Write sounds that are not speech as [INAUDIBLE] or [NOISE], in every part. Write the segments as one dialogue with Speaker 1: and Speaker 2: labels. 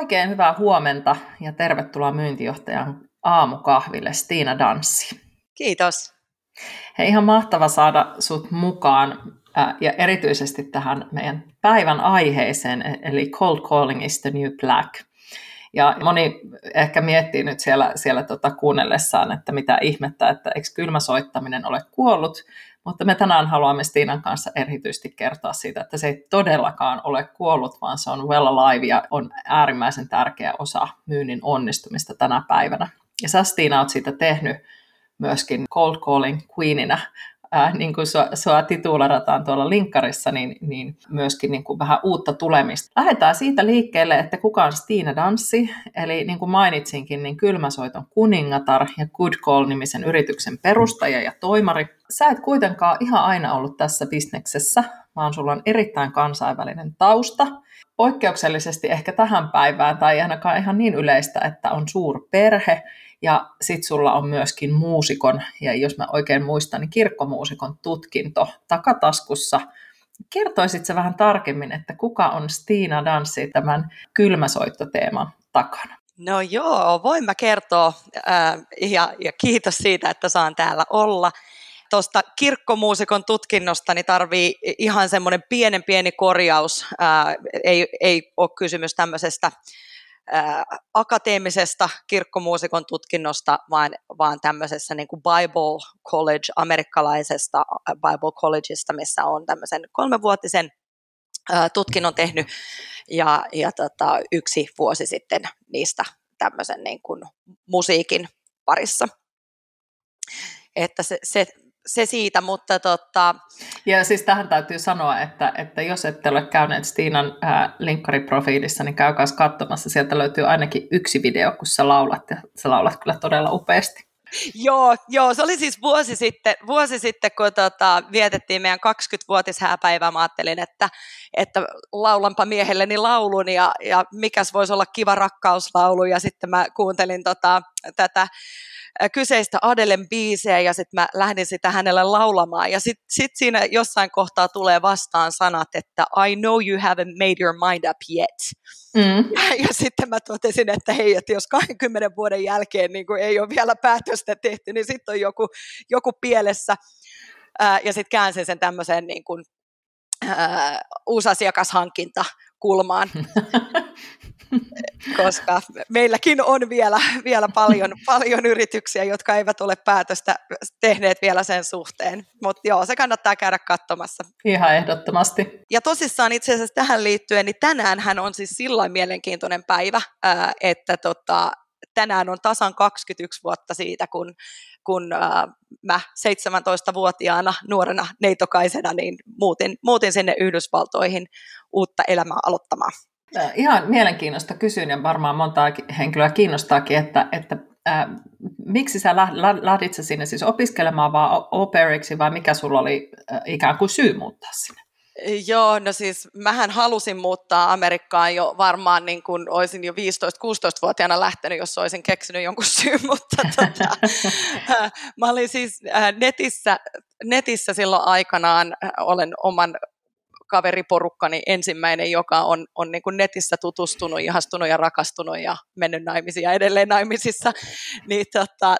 Speaker 1: Oikein hyvää huomenta ja tervetuloa myyntijohtajan aamukahville Stiina Danssi.
Speaker 2: Kiitos.
Speaker 1: Hei, ihan mahtava saada sut mukaan ja erityisesti tähän meidän päivän aiheeseen, eli Cold Calling is the New Black. Ja moni ehkä miettii nyt siellä, siellä tota kuunnellessaan, että mitä ihmettä, että eikö kylmäsoittaminen ole kuollut, mutta me tänään haluamme Stiinan kanssa erityisesti kertoa siitä, että se ei todellakaan ole kuollut, vaan se on well alive ja on äärimmäisen tärkeä osa myynnin onnistumista tänä päivänä. Ja sä Stiina oot siitä tehnyt myöskin cold calling queeninä, niin kuin sua, sua titulerataan tuolla linkkarissa, niin, niin myöskin niin kuin vähän uutta tulemista. Lähdetään siitä liikkeelle, että kuka on Stina Danssi, eli niin kuin mainitsinkin, niin Kylmäsoiton kuningatar ja Good Call-nimisen yrityksen perustaja ja toimari. Sä et kuitenkaan ihan aina ollut tässä bisneksessä, vaan sulla on erittäin kansainvälinen tausta. Poikkeuksellisesti ehkä tähän päivään, tai ainakaan ihan niin yleistä, että on suurperhe, ja sitten sulla on myöskin muusikon, ja jos mä oikein muistan, niin kirkkomuusikon tutkinto takataskussa. Kertoisit se vähän tarkemmin, että kuka on Stiina Danssi tämän kylmäsoittoteeman takana?
Speaker 2: No joo, voin mä kertoa ää, ja, ja kiitos siitä, että saan täällä olla. Tuosta kirkkomuusikon tutkinnosta niin tarvii ihan semmoinen pienen pieni korjaus. Ää, ei, ei ole kysymys tämmöisestä akateemisesta kirkkomuusikon tutkinnosta, vaan, vaan tämmöisessä niin kuin Bible College, amerikkalaisesta Bible Collegeista, missä on tämmöisen kolmevuotisen tutkinnon tehnyt ja, ja tota, yksi vuosi sitten niistä tämmöisen niin kuin musiikin parissa. Että se, se se siitä, mutta tota...
Speaker 1: Ja siis tähän täytyy sanoa, että, että jos ette ole käyneet Stiinan ää, linkkariprofiilissa, niin käykää katsomassa. Sieltä löytyy ainakin yksi video, kun sä laulat, ja sä laulat kyllä todella upeasti.
Speaker 2: Joo, joo, se oli siis vuosi sitten, vuosi sitten kun tota, vietettiin meidän 20-vuotishääpäivää. Mä ajattelin, että, että laulanpa miehelleni laulun ja, ja mikäs voisi olla kiva rakkauslaulu. Ja sitten mä kuuntelin tota, tätä kyseistä Adelen biisiä ja sitten mä lähdin sitä hänelle laulamaan. Ja sitten sit siinä jossain kohtaa tulee vastaan sanat, että I know you haven't made your mind up yet. Mm. [LAUGHS] Ja sitten mä totesin, että hei, että jos 20 vuoden jälkeen niin kun ei ole vielä päätöstä tehty, niin sitten on joku, joku pielessä. Ää, ja sitten käänsin sen tämmöiseen niin kuin, ää, uusasiakashankinta kulmaan. [LAUGHS] [LAUGHS] koska meilläkin on vielä, vielä paljon, [LAUGHS] paljon yrityksiä, jotka eivät ole päätöstä tehneet vielä sen suhteen. Mutta joo, se kannattaa käydä katsomassa.
Speaker 1: Ihan ehdottomasti.
Speaker 2: Ja tosissaan itse asiassa tähän liittyen, niin tänään hän on siis sillä mielenkiintoinen päivä, että tota, tänään on tasan 21 vuotta siitä, kun, kun äh, mä 17-vuotiaana nuorena neitokaisena niin muutin, muutin sinne Yhdysvaltoihin uutta elämää aloittamaan.
Speaker 1: Ihan mielenkiinnosta kysyn ja varmaan monta henkilöä kiinnostaakin, että, että äh, miksi sä lähdit sinne siis opiskelemaan vaan operiksi vai mikä sulla oli äh, ikään kuin syy muuttaa sinne?
Speaker 2: Joo, no siis mähän halusin muuttaa Amerikkaan jo varmaan niin kuin olisin jo 15-16-vuotiaana lähtenyt, jos olisin keksinyt jonkun [LAUGHS] syyn, mutta tota, mä olin siis netissä, netissä silloin aikanaan, olen oman kaveriporukkani ensimmäinen, joka on, on niin kuin netissä tutustunut, ihastunut ja rakastunut ja mennyt naimisiin ja edelleen naimisissa. Niin tota,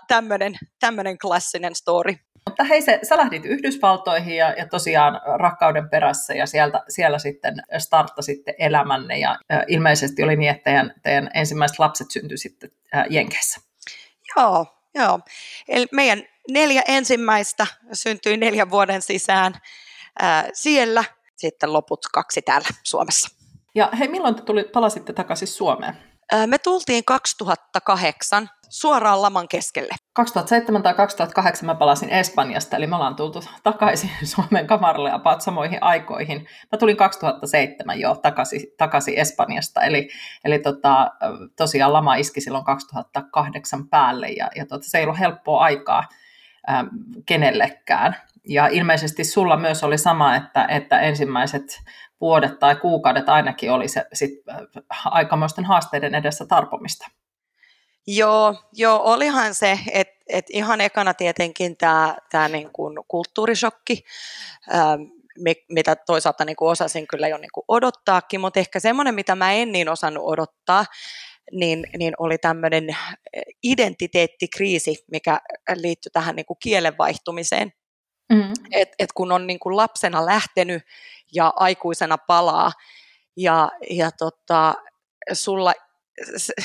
Speaker 2: tämmöinen klassinen story.
Speaker 1: Mutta hei, se, sä lähdit Yhdysvaltoihin ja, ja tosiaan rakkauden perässä ja sieltä, siellä sitten starttasitte elämänne ja ilmeisesti oli niin, että teidän, teidän ensimmäiset lapset syntyi sitten Jenkeissä.
Speaker 2: Joo, joo. Eli meidän neljä ensimmäistä syntyi neljän vuoden sisään äh, siellä sitten loput kaksi täällä Suomessa.
Speaker 1: Ja hei, milloin te tuli, palasitte takaisin Suomeen?
Speaker 2: Me tultiin 2008 suoraan laman keskelle.
Speaker 1: 2007 tai 2008 mä palasin Espanjasta, eli me ollaan tultu takaisin [LAUGHS] Suomen kamaralle ja samoihin aikoihin. Mä tulin 2007 jo takaisin, takaisin Espanjasta, eli, eli tota, tosiaan lama iski silloin 2008 päälle, ja, ja tota, se ei ollut helppoa aikaa ähm, kenellekään. Ja ilmeisesti sulla myös oli sama, että, että ensimmäiset vuodet tai kuukaudet ainakin oli se sit, äh, aikamoisten haasteiden edessä tarpomista.
Speaker 2: Joo, joo olihan se, että et ihan ekana tietenkin tämä tää niinku kulttuurishokki, ähm, mitä toisaalta niinku osasin kyllä jo niinku odottaakin, mutta ehkä semmoinen, mitä mä en niin osannut odottaa, niin, niin oli tämmöinen identiteettikriisi, mikä liittyi tähän niinku kielen vaihtumiseen. Mm. Et, et kun on niinku lapsena lähtenyt ja aikuisena palaa, ja, ja tota, sulla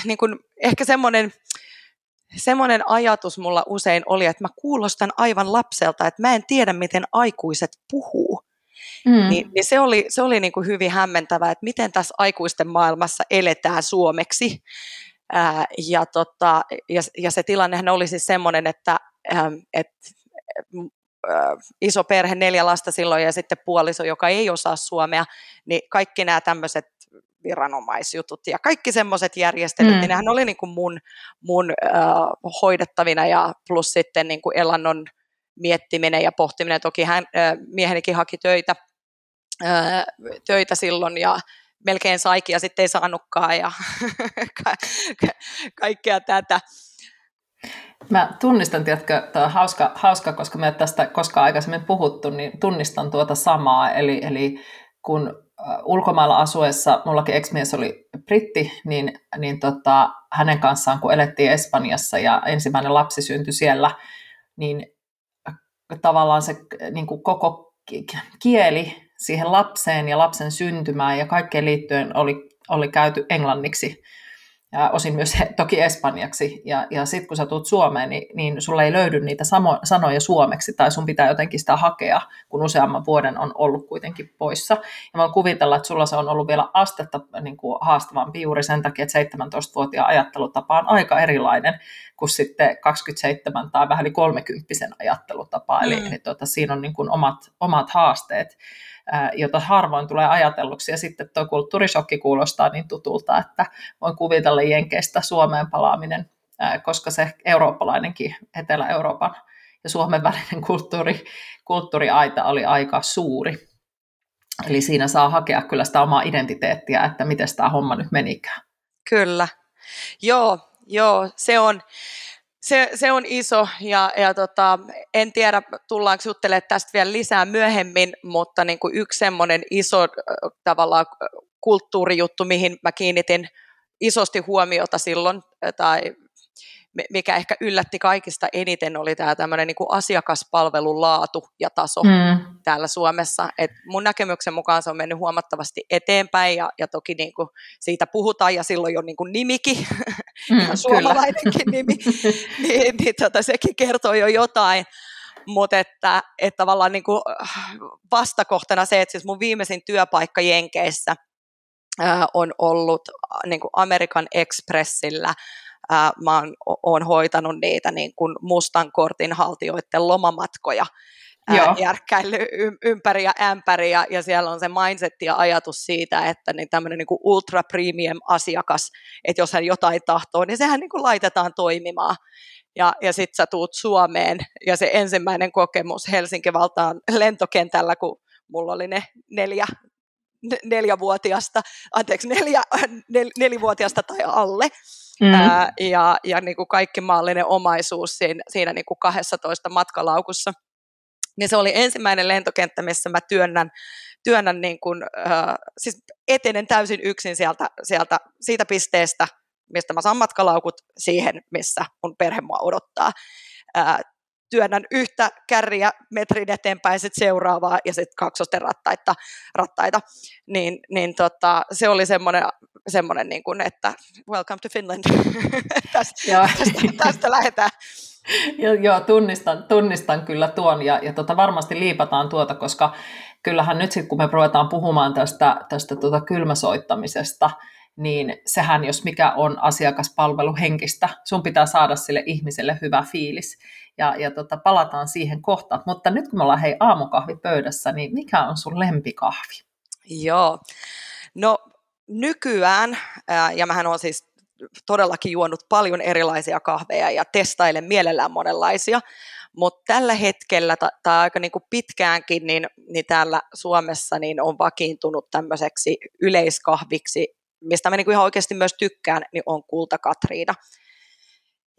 Speaker 2: niin kuin, ehkä semmoinen, semmoinen ajatus mulla usein oli, että mä kuulostan aivan lapselta, että mä en tiedä, miten aikuiset puhuu. Mm. Niin, niin se oli, se oli niin kuin hyvin hämmentävää, että miten tässä aikuisten maailmassa eletään suomeksi. Ää, ja, tota, ja, ja se tilannehan oli siis semmoinen, että ää, et, ää, iso perhe, neljä lasta silloin ja sitten puoliso, joka ei osaa suomea, niin kaikki nämä tämmöiset viranomaisjutut ja kaikki semmoiset järjestelyt, mm. niin nehän oli niin kuin mun, mun äh, hoidettavina ja plus sitten niin kuin elannon miettiminen ja pohtiminen. Toki hän, äh, miehenikin haki töitä, äh, töitä silloin ja melkein saikin ja sitten ei saanutkaan ja [LAUGHS] ka- ka- kaikkea tätä.
Speaker 1: Mä tunnistan, tiedätkö, tämä on hauska, hauska, koska me tästä koskaan aikaisemmin puhuttu, niin tunnistan tuota samaa, eli, eli kun ulkomailla asuessa, mullakin ex-mies oli britti, niin, niin tota, hänen kanssaan kun elettiin Espanjassa ja ensimmäinen lapsi syntyi siellä, niin tavallaan se niin kuin koko kieli siihen lapseen ja lapsen syntymään ja kaikkeen liittyen oli, oli käyty englanniksi ja osin myös [LAUGHS] toki espanjaksi. Ja, ja sitten kun sä tulet Suomeen, niin, niin sulla ei löydy niitä samo, sanoja suomeksi, tai sun pitää jotenkin sitä hakea, kun useamman vuoden on ollut kuitenkin poissa. Ja mä voin kuvitella, että sulla se on ollut vielä astetta niin kuin haastavampi juuri sen takia, että 17-vuotiaan ajattelutapa on aika erilainen kuin sitten 27 tai vähän yli 30 ajattelutapa. Eli, mm. eli tuota, siinä on niin kuin omat, omat haasteet jota harvoin tulee ajatelluksi. Ja sitten tuo kulttuurishokki kuulostaa niin tutulta, että voin kuvitella Jenkeistä Suomeen palaaminen, koska se eurooppalainenkin Etelä-Euroopan ja Suomen välinen kulttuuri, kulttuuriaita oli aika suuri. Eli siinä saa hakea kyllä sitä omaa identiteettiä, että miten tämä homma nyt menikään.
Speaker 2: Kyllä. Joo, joo, se on, se, se on iso ja, ja tota, en tiedä, tullaanko juttelemaan tästä vielä lisää myöhemmin, mutta niin kuin yksi semmoinen iso tavallaan kulttuurijuttu, mihin mä kiinnitin isosti huomiota silloin, tai mikä ehkä yllätti kaikista eniten, oli tämä tämmöinen niin kuin asiakaspalvelun laatu ja taso mm. täällä Suomessa. Et mun näkemyksen mukaan se on mennyt huomattavasti eteenpäin, ja, ja toki niin kuin siitä puhutaan, ja silloin on niin kuin nimikin, [LAUGHS] mm, ihan suomalainenkin nimi, [LAUGHS] niin, niin tota, sekin kertoo jo jotain. Mutta että, että tavallaan niin kuin vastakohtana se, että siis mun viimeisin työpaikka Jenkeissä on ollut niin kuin Amerikan Expressillä. Ää, mä oon, oon hoitanut niitä niin kuin mustan kortin haltijoiden lomamatkoja, järkkäily ympäri ja ämpäri, ja, ja siellä on se mindset ja ajatus siitä, että niin tämmöinen niin kuin ultra premium asiakas, että jos hän jotain tahtoo, niin sehän niin kuin laitetaan toimimaan. Ja, ja sitten sä tuut Suomeen, ja se ensimmäinen kokemus Helsinki-Valtaan lentokentällä, kun mulla oli ne neljä neljävuotiasta, anteeksi, neljä, nel, nelivuotiasta tai alle, mm. ää, ja, ja niin kuin kaikki maallinen omaisuus siinä, siinä niin kuin 12 matkalaukussa. Niin se oli ensimmäinen lentokenttä, missä mä työnnän, työnnän niin kuin, äh, siis etenen täysin yksin sieltä, sieltä, siitä pisteestä, mistä mä saan matkalaukut siihen, missä mun perhe mua odottaa. Äh, työnnän yhtä kärriä metrin eteenpäin, sitten seuraavaa ja sitten kaksosten rattaita, rattaita. Niin, niin tota, se oli semmoinen, semmoinen niin kuin, että welcome to Finland, [LAUGHS] tästä, tästä, tästä lähdetään. [LAUGHS]
Speaker 1: Joo, joo tunnistan, tunnistan kyllä tuon ja, ja tota, varmasti liipataan tuota, koska kyllähän nyt sitten kun me ruvetaan puhumaan tästä, tästä tuota kylmäsoittamisesta, niin sehän jos mikä on asiakaspalveluhenkistä. Sun pitää saada sille ihmiselle hyvä fiilis. Ja, ja tota, palataan siihen kohtaan. Mutta nyt kun me ollaan hei aamukahvipöydässä, niin mikä on sun lempikahvi?
Speaker 2: Joo, no nykyään, ja mähän on siis todellakin juonut paljon erilaisia kahveja ja testailen mielellään monenlaisia, mutta tällä hetkellä tai aika niin kuin pitkäänkin niin, niin täällä Suomessa niin on vakiintunut tämmöiseksi yleiskahviksi, mistä mä niin kuin ihan oikeasti myös tykkään, niin on Kulta Katriina.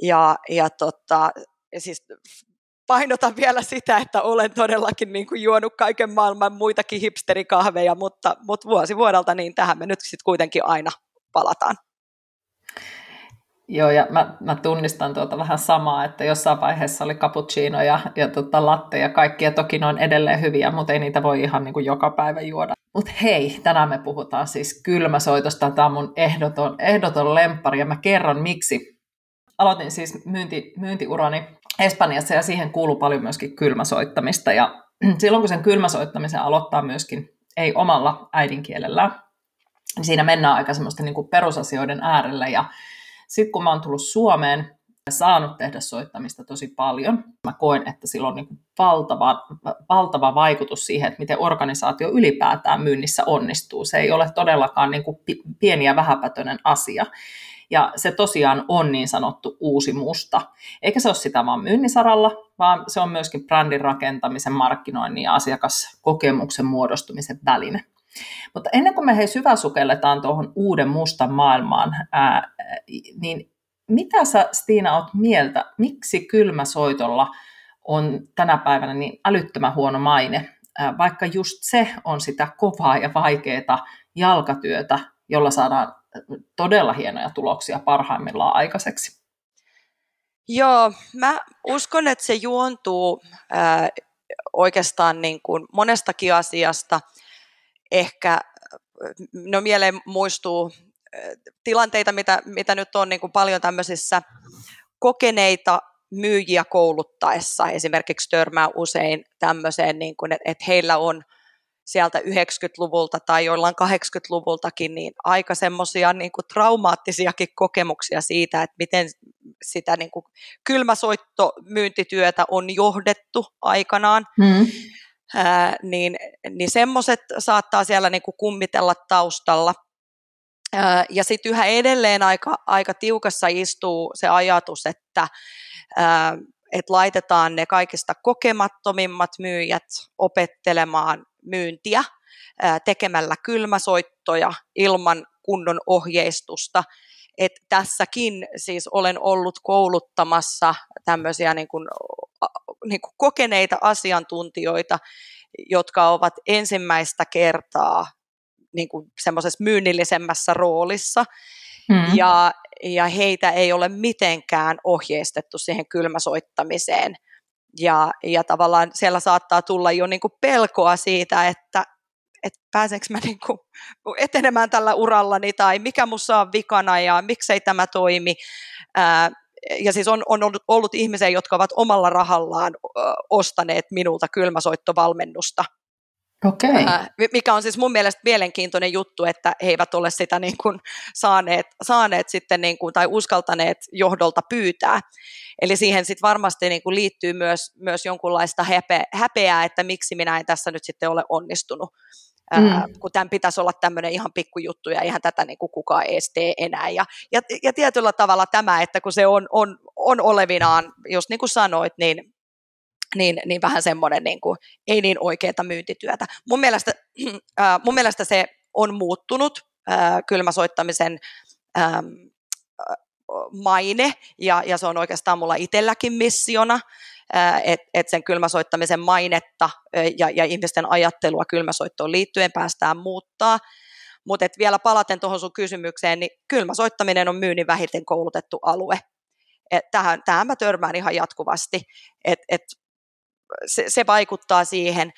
Speaker 2: Ja, ja tota, siis painotan vielä sitä, että olen todellakin niin kuin juonut kaiken maailman muitakin hipsterikahveja, mutta, mutta vuosi vuodelta niin tähän me nyt sitten kuitenkin aina palataan.
Speaker 1: Joo, ja mä, mä tunnistan tuota vähän samaa, että jossain vaiheessa oli cappuccino ja, ja tota latte ja kaikki, ja toki ne on edelleen hyviä, mutta ei niitä voi ihan niin kuin joka päivä juoda. Mutta hei, tänään me puhutaan siis kylmäsoitosta, tämä on mun ehdoton, ehdoton lemppari, ja mä kerron miksi. Aloitin siis myynti, myyntiurani Espanjassa, ja siihen kuuluu paljon myöskin kylmäsoittamista, ja [CLEARS THROAT] silloin kun sen kylmäsoittamisen aloittaa myöskin ei omalla äidinkielellään, niin siinä mennään aika semmoista niin perusasioiden äärelle, ja sitten kun mä oon tullut Suomeen, saanut tehdä soittamista tosi paljon. Mä koen, että sillä on niin valtava, valtava vaikutus siihen, että miten organisaatio ylipäätään myynnissä onnistuu. Se ei ole todellakaan niin kuin pieni ja vähäpätöinen asia. Ja se tosiaan on niin sanottu uusi musta. Eikä se ole sitä vaan myynnisaralla, vaan se on myöskin brändin rakentamisen, markkinoinnin ja asiakaskokemuksen muodostumisen väline. Mutta ennen kuin me hei syväsukelletaan tuohon uuden mustan maailmaan, ää, niin mitä sä Stiina oot mieltä, miksi kylmäsoitolla on tänä päivänä niin älyttömän huono maine, ää, vaikka just se on sitä kovaa ja vaikeaa jalkatyötä, jolla saadaan todella hienoja tuloksia parhaimmillaan aikaiseksi?
Speaker 2: Joo, mä uskon, että se juontuu ää, oikeastaan niin kuin monestakin asiasta – ehkä no mieleen muistuu tilanteita, mitä, mitä nyt on niin kuin paljon tämmöisissä kokeneita myyjiä kouluttaessa. Esimerkiksi törmää usein tämmöiseen, niin kuin, että, että heillä on sieltä 90-luvulta tai joillain 80-luvultakin niin aika semmoisia niin kuin traumaattisiakin kokemuksia siitä, että miten sitä niin kuin kylmäsoittomyyntityötä on johdettu aikanaan. Mm ää, niin, niin semmoiset saattaa siellä niin kuin kummitella taustalla. Ää, ja sitten yhä edelleen aika, aika tiukassa istuu se ajatus, että ää, et laitetaan ne kaikista kokemattomimmat myyjät opettelemaan myyntiä ää, tekemällä kylmäsoittoja ilman kunnon ohjeistusta. Et tässäkin siis olen ollut kouluttamassa tämmöisiä niin kuin niin kuin kokeneita asiantuntijoita, jotka ovat ensimmäistä kertaa niin kuin semmoisessa myynnillisemmässä roolissa, mm. ja, ja heitä ei ole mitenkään ohjeistettu siihen kylmäsoittamiseen. Ja, ja tavallaan siellä saattaa tulla jo niin kuin pelkoa siitä, että, että pääsenkö mä [LAUGHS] niin kuin etenemään tällä urallani tai mikä musta on vikana ja miksei tämä toimi. Ää, ja siis on, on ollut, ihmisiä, jotka ovat omalla rahallaan ostaneet minulta kylmäsoittovalmennusta.
Speaker 1: Okay.
Speaker 2: mikä on siis mun mielestä mielenkiintoinen juttu, että he eivät ole sitä [LAUGHS] niin kuin saaneet, saaneet sitten niin kuin, tai uskaltaneet johdolta pyytää. Eli siihen sitten varmasti niin kuin liittyy myös, myös jonkunlaista häpe, häpeää, että miksi minä en tässä nyt sitten ole onnistunut mm. kun tämän pitäisi olla tämmöinen ihan pikkujuttu ja ihan tätä niin kuin kukaan edes tee enää. Ja, ja, ja tietyllä tavalla tämä, että kun se on, on, on olevinaan, jos niin kuin sanoit, niin niin, niin vähän semmoinen niin kuin, ei niin oikeaa myyntityötä. Mun mielestä, [CLEARS THROAT] äh, mun mielestä se on muuttunut äh, kylmäsoittamisen ähm, maine, ja, ja se on oikeastaan mulla itselläkin missiona, että et sen kylmäsoittamisen mainetta ja, ja ihmisten ajattelua kylmäsoittoon liittyen päästään muuttaa. Mutta vielä palaten tuohon sun kysymykseen, niin kylmäsoittaminen on myynnin vähiten koulutettu alue. Et tähän, tähän mä törmään ihan jatkuvasti, että et se, se vaikuttaa siihen.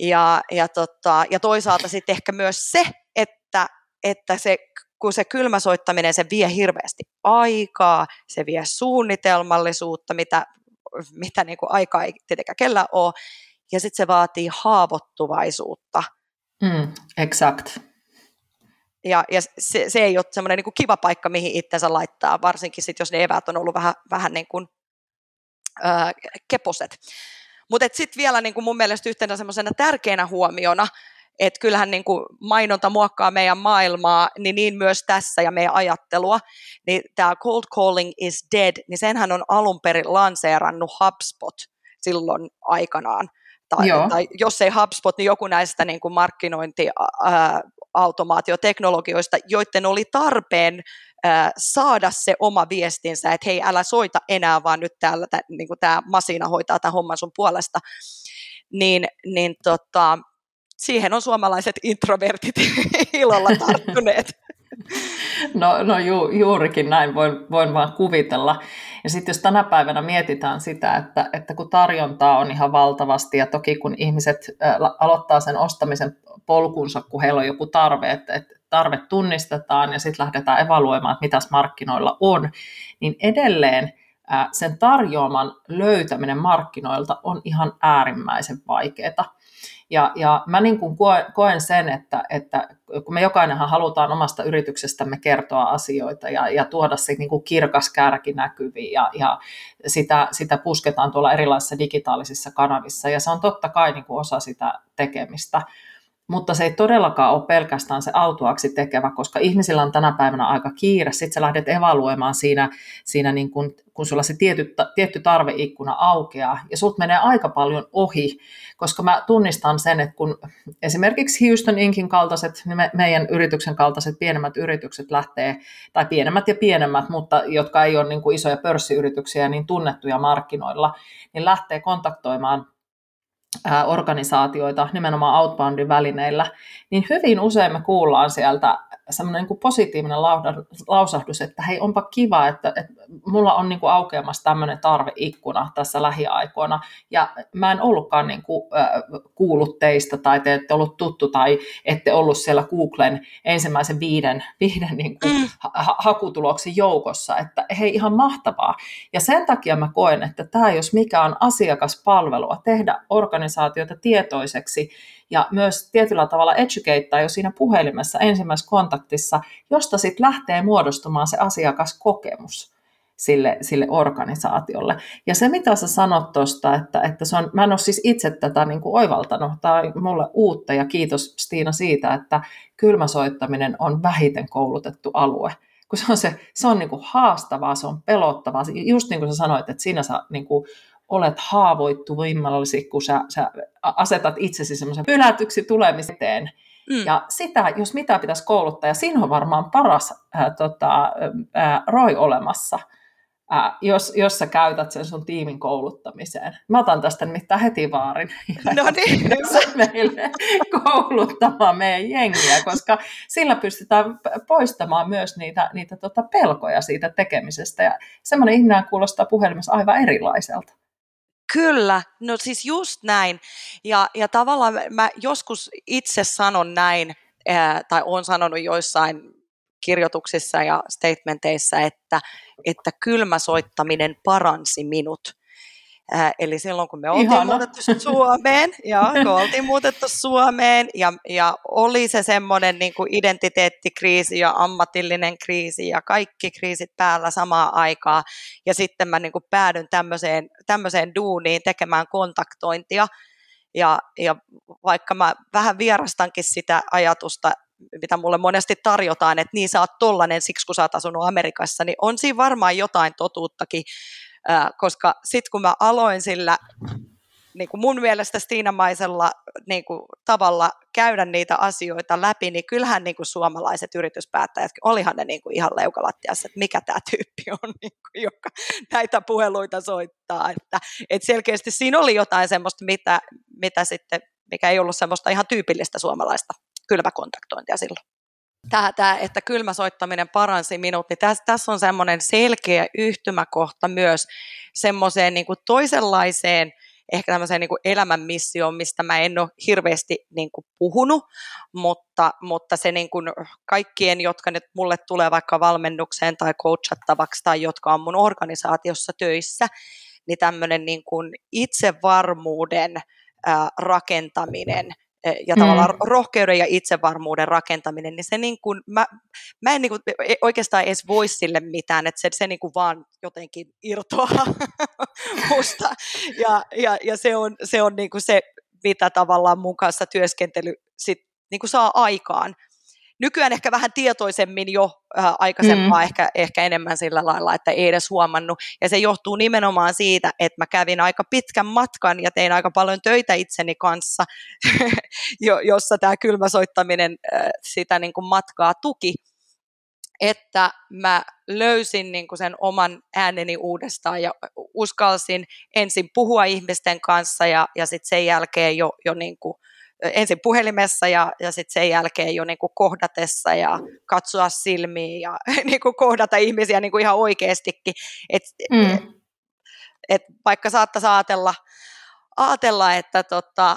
Speaker 2: Ja, ja, tota, ja toisaalta sitten ehkä myös se, että, että se kun se kylmäsoittaminen, se vie hirveästi aikaa, se vie suunnitelmallisuutta, mitä mitä niin kuin aikaa ei tietenkään kellä ole, ja sitten se vaatii haavoittuvaisuutta.
Speaker 1: Mm, exact.
Speaker 2: ja, ja se, se ei ole semmoinen niin kiva paikka, mihin itsensä laittaa, varsinkin sit, jos ne eväät on ollut vähän, vähän niin kuin, ää, keposet. Mutta sitten vielä niin kuin mun mielestä yhtenä semmoisena tärkeänä huomiona, että kyllähän niin kuin mainonta muokkaa meidän maailmaa, niin, niin myös tässä ja meidän ajattelua, niin tämä cold calling is dead, niin senhän on alun perin lanseerannut HubSpot silloin aikanaan. Tai, tai jos ei HubSpot, niin joku näistä niin kuin markkinointiautomaatioteknologioista, joiden oli tarpeen saada se oma viestinsä, että hei, älä soita enää, vaan nyt täällä niin kuin tämä masina hoitaa tämän homman sun puolesta. Niin, niin tota, siihen on suomalaiset introvertit [LAUGHS] ilolla tarttuneet. [LAUGHS]
Speaker 1: No, no ju, juurikin näin, voin, voin vaan kuvitella. Ja sitten jos tänä päivänä mietitään sitä, että, että kun tarjontaa on ihan valtavasti ja toki kun ihmiset aloittaa sen ostamisen polkunsa, kun heillä on joku tarve, että, että tarve tunnistetaan ja sitten lähdetään evaluoimaan, että mitäs markkinoilla on, niin edelleen sen tarjoaman löytäminen markkinoilta on ihan äärimmäisen vaikeaa. Ja, ja mä niin kuin koen sen, että, että kun me jokainenhan halutaan omasta yrityksestämme kertoa asioita ja, ja tuoda se niin kuin kirkas kärki näkyviin ja, ja sitä, sitä pusketaan tuolla erilaisissa digitaalisissa kanavissa. Ja se on totta kai niin kuin osa sitä tekemistä mutta se ei todellakaan ole pelkästään se autuaksi tekevä, koska ihmisillä on tänä päivänä aika kiire. Sitten sä lähdet evaluoimaan siinä, siinä niin kun, kun sulla se tietty, tietty tarveikkuna aukeaa, ja sut menee aika paljon ohi, koska mä tunnistan sen, että kun esimerkiksi Houston Inkin kaltaiset, niin me, meidän yrityksen kaltaiset pienemmät yritykset lähtee, tai pienemmät ja pienemmät, mutta jotka ei ole niin kuin isoja pörssiyrityksiä, niin tunnettuja markkinoilla, niin lähtee kontaktoimaan organisaatioita nimenomaan outboundin välineillä, niin hyvin usein me kuullaan sieltä semmoinen niin positiivinen lausahdus, että hei, onpa kiva, että, että mulla on niin kuin aukeamassa tämmöinen tarveikkuna tässä lähiaikoina, ja mä en ollutkaan niin kuin, äh, kuullut teistä, tai te ette ollut tuttu, tai ette ollut siellä Googlen ensimmäisen viiden, viiden niin kuin mm. ha- hakutuloksen joukossa, että hei, ihan mahtavaa. Ja sen takia mä koen, että tämä jos mikä on asiakaspalvelua, tehdä organisaatioita tietoiseksi, ja myös tietyllä tavalla educatea jo siinä puhelimessa ensimmäisessä kontaktissa, josta sitten lähtee muodostumaan se asiakaskokemus sille, sille organisaatiolle. Ja se, mitä sä sanot tuosta, että, että se on, mä en ole siis itse tätä niin kuin oivaltanut, on mulle uutta ja kiitos Stiina siitä, että kylmäsoittaminen on vähiten koulutettu alue kun se on, se, se on niin kuin haastavaa, se on pelottavaa. Just niin kuin sä sanoit, että siinä sä niin kuin olet haavoittuvimmallisi, kun sä, sä asetat itsesi semmoisen pylätyksi tulemiseen. Mm. Ja sitä, jos mitä pitäisi kouluttaa, ja siinä on varmaan paras ää, tota, ää, roi olemassa, ää, jos, jos sä käytät sen sun tiimin kouluttamiseen. Mä otan tästä nimittäin heti vaarin. [LAUGHS]
Speaker 2: No niin. [LAUGHS]
Speaker 1: meille kouluttamaan meidän jengiä, koska sillä pystytään poistamaan myös niitä, niitä tota pelkoja siitä tekemisestä. Ja semmoinen ihminen kuulostaa puhelimessa aivan erilaiselta.
Speaker 2: Kyllä, no siis just näin. Ja, ja tavallaan mä joskus itse sanon näin, ää, tai olen sanonut joissain kirjoituksissa ja statementeissa, että, että kylmäsoittaminen paransi minut. Äh, eli silloin kun me oltiin Ihana. muutettu Suomeen, [LAUGHS] ja kun oltiin muutettu Suomeen ja, ja oli se semmoinen niin kuin identiteettikriisi ja ammatillinen kriisi ja kaikki kriisit päällä samaan aikaan. Ja sitten mä niin kuin päädyn tämmöiseen, tämmöiseen duuniin tekemään kontaktointia. Ja, ja vaikka mä vähän vierastankin sitä ajatusta, mitä mulle monesti tarjotaan, että niin sä oot tollanen siksi, kun sä oot asunut Amerikassa, niin on siinä varmaan jotain totuuttakin, koska sitten kun mä aloin sillä niin kuin mun mielestä Stiinamaisella niin kuin, tavalla käydä niitä asioita läpi, niin kyllähän niin kuin suomalaiset yrityspäättäjät, olihan ne niin kuin ihan leukalattiassa, että mikä tämä tyyppi on, [LAUGHS] niin kuin, joka näitä puheluita soittaa. Että, että selkeästi siinä oli jotain semmoista, mitä, mitä sitten, mikä ei ollut semmoista ihan tyypillistä suomalaista kylmäkontaktointia silloin tämä, tämä, että kylmä soittaminen paransi minut, niin tässä, tässä on semmoinen selkeä yhtymäkohta myös semmoiseen niin kuin toisenlaiseen ehkä tämmöiseen niin kuin elämän missioon, mistä mä en ole hirveästi niin kuin puhunut, mutta, mutta se niin kuin kaikkien, jotka nyt mulle tulee vaikka valmennukseen tai coachattavaksi tai jotka on mun organisaatiossa töissä, niin tämmöinen niin kuin itsevarmuuden ää, rakentaminen ja mm. tavallaan rohkeuden ja itsevarmuuden rakentaminen, niin se niin kuin, mä, mä en niin kuin, e, oikeastaan edes voi sille mitään, että se, se niin kuin vaan jotenkin irtoaa [LAUGHS] musta, ja, ja, ja se on, se, on niin kuin se, mitä tavallaan mun kanssa työskentely sit niin kuin saa aikaan, nykyään ehkä vähän tietoisemmin jo äh, aikaisempaa, mm. ehkä, ehkä enemmän sillä lailla, että ei edes huomannut. Ja se johtuu nimenomaan siitä, että mä kävin aika pitkän matkan ja tein aika paljon töitä itseni kanssa, [LAUGHS] jo, jossa tämä kylmäsoittaminen äh, sitä niin kuin matkaa tuki että mä löysin niin kuin sen oman ääneni uudestaan ja uskalsin ensin puhua ihmisten kanssa ja, ja sitten sen jälkeen jo, jo niin kuin ensin puhelimessa ja, ja sitten sen jälkeen jo niin kuin kohdatessa ja katsoa silmiin ja [LAUGHS] niin kuin kohdata ihmisiä niin kuin ihan oikeastikin. Et, mm. et vaikka saattaisi ajatella, ajatella että tota,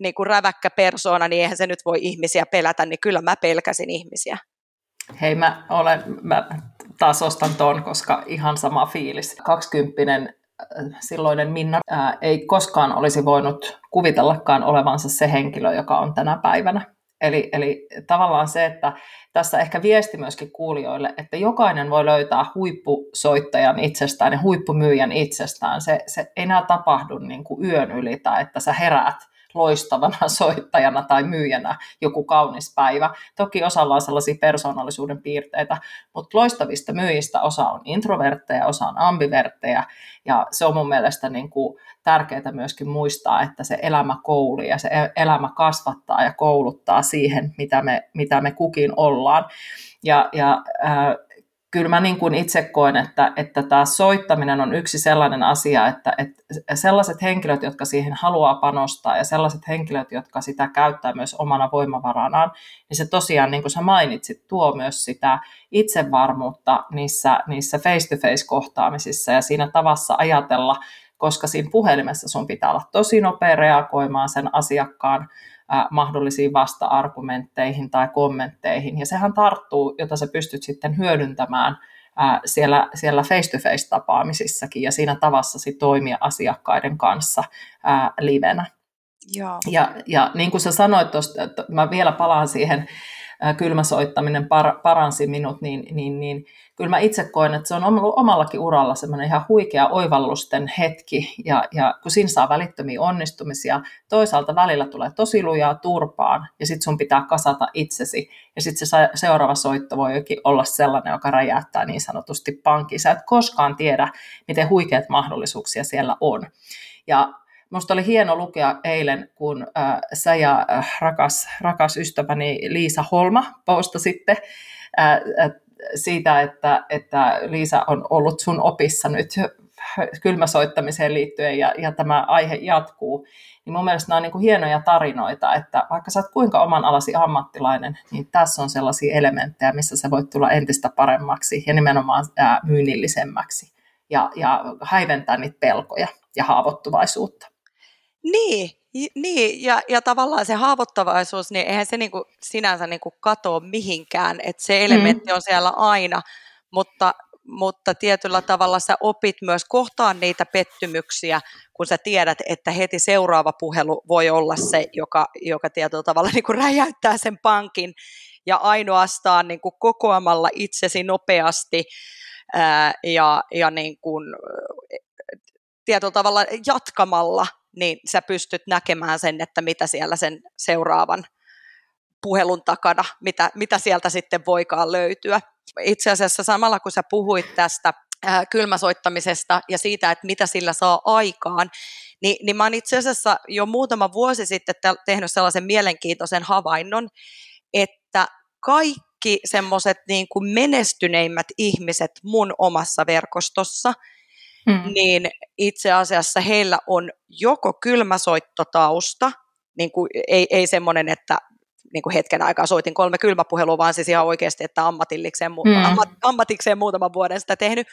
Speaker 2: niin kuin räväkkä persoona, niin eihän se nyt voi ihmisiä pelätä, niin kyllä mä pelkäsin ihmisiä.
Speaker 1: Hei, mä, olen, mä taas ostan ton, koska ihan sama fiilis. 20 silloinen Minna ää, ei koskaan olisi voinut kuvitellakaan olevansa se henkilö, joka on tänä päivänä. Eli, eli tavallaan se, että tässä ehkä viesti myöskin kuulijoille, että jokainen voi löytää huippusoittajan itsestään ja huippumyyjän itsestään. Se, se ei enää tapahdu niin kuin yön yli tai että sä heräät loistavana [LAUGHS] soittajana tai myyjänä joku kaunis päivä. Toki osalla on sellaisia persoonallisuuden piirteitä, mutta loistavista myyjistä osa on introvertteja, osa on ambivertteja, ja se on mun mielestä niin kuin tärkeää myöskin muistaa, että se elämä kouli ja se e-, elämä kasvattaa ja kouluttaa siihen, mitä me, mitä me kukin ollaan. Ja, ja äh, kyllä mä niin kuin itse koen, että, että tämä soittaminen on yksi sellainen asia, että, että sellaiset henkilöt, jotka siihen haluaa panostaa ja sellaiset henkilöt, jotka sitä käyttää myös omana voimavaranaan, niin se tosiaan, niin kuin sä mainitsit, tuo myös sitä itsevarmuutta niissä, niissä face-to-face-kohtaamisissa ja siinä tavassa ajatella, koska siinä puhelimessa sun pitää olla tosi nopea reagoimaan sen asiakkaan mahdollisiin vasta-argumentteihin tai kommentteihin. Ja sehän tarttuu, jota sä pystyt sitten hyödyntämään siellä, siellä face-to-face-tapaamisissakin ja siinä tavassasi toimia asiakkaiden kanssa livenä. Joo. Ja, ja niin kuin sä sanoit tuosta, että mä vielä palaan siihen, kylmäsoittaminen par, paransi minut, niin, niin, niin kyllä mä itse koen, että se on ollut omallakin uralla semmoinen ihan huikea oivallusten hetki, ja, ja kun siinä saa välittömiä onnistumisia, toisaalta välillä tulee tosi lujaa turpaan, ja sitten sun pitää kasata itsesi, ja sitten se seuraava soitto voi olla sellainen, joka räjäyttää niin sanotusti pankki. Sä et koskaan tiedä, miten huikeat mahdollisuuksia siellä on. Ja Minusta oli hieno lukea eilen, kun äh, sä ja äh, rakas, rakas ystäväni Liisa Holma postasitte äh, siitä, että, että Liisa on ollut sun opissa nyt kylmäsoittamiseen liittyen ja, ja tämä aihe jatkuu, niin mun mielestä nämä on niin kuin hienoja tarinoita, että vaikka sä oot kuinka oman alasi ammattilainen, niin tässä on sellaisia elementtejä, missä sä voit tulla entistä paremmaksi ja nimenomaan myynnillisemmäksi ja, ja häiventää niitä pelkoja ja haavoittuvaisuutta.
Speaker 2: Niin, niin, ja, ja tavallaan se haavoittavaisuus, niin eihän se niinku sinänsä niinku katoa mihinkään, että se elementti mm. on siellä aina, mutta, mutta tietyllä tavalla sä opit myös kohtaan niitä pettymyksiä, kun sä tiedät, että heti seuraava puhelu voi olla se, joka, joka tietyllä tavalla niinku räjäyttää sen pankin, ja ainoastaan niinku kokoamalla itsesi nopeasti ää, ja, ja niin kuin, tietyllä tavalla jatkamalla niin sä pystyt näkemään sen, että mitä siellä sen seuraavan puhelun takana, mitä, mitä sieltä sitten voikaan löytyä. Itse asiassa samalla kun sä puhuit tästä ää, kylmäsoittamisesta ja siitä, että mitä sillä saa aikaan, niin, niin mä oon itse asiassa jo muutama vuosi sitten tehnyt sellaisen mielenkiintoisen havainnon, että kaikki semmoiset niin kuin menestyneimmät ihmiset mun omassa verkostossa – mm. niin itse asiassa heillä on joko kylmäsoittotausta, niin kuin ei, ei semmoinen, että niin kuin hetken aikaa soitin kolme kylmäpuhelua, vaan siis ihan oikeasti, että ammatikseen, mm. ammat, ammatikseen muutaman vuoden sitä tehnyt,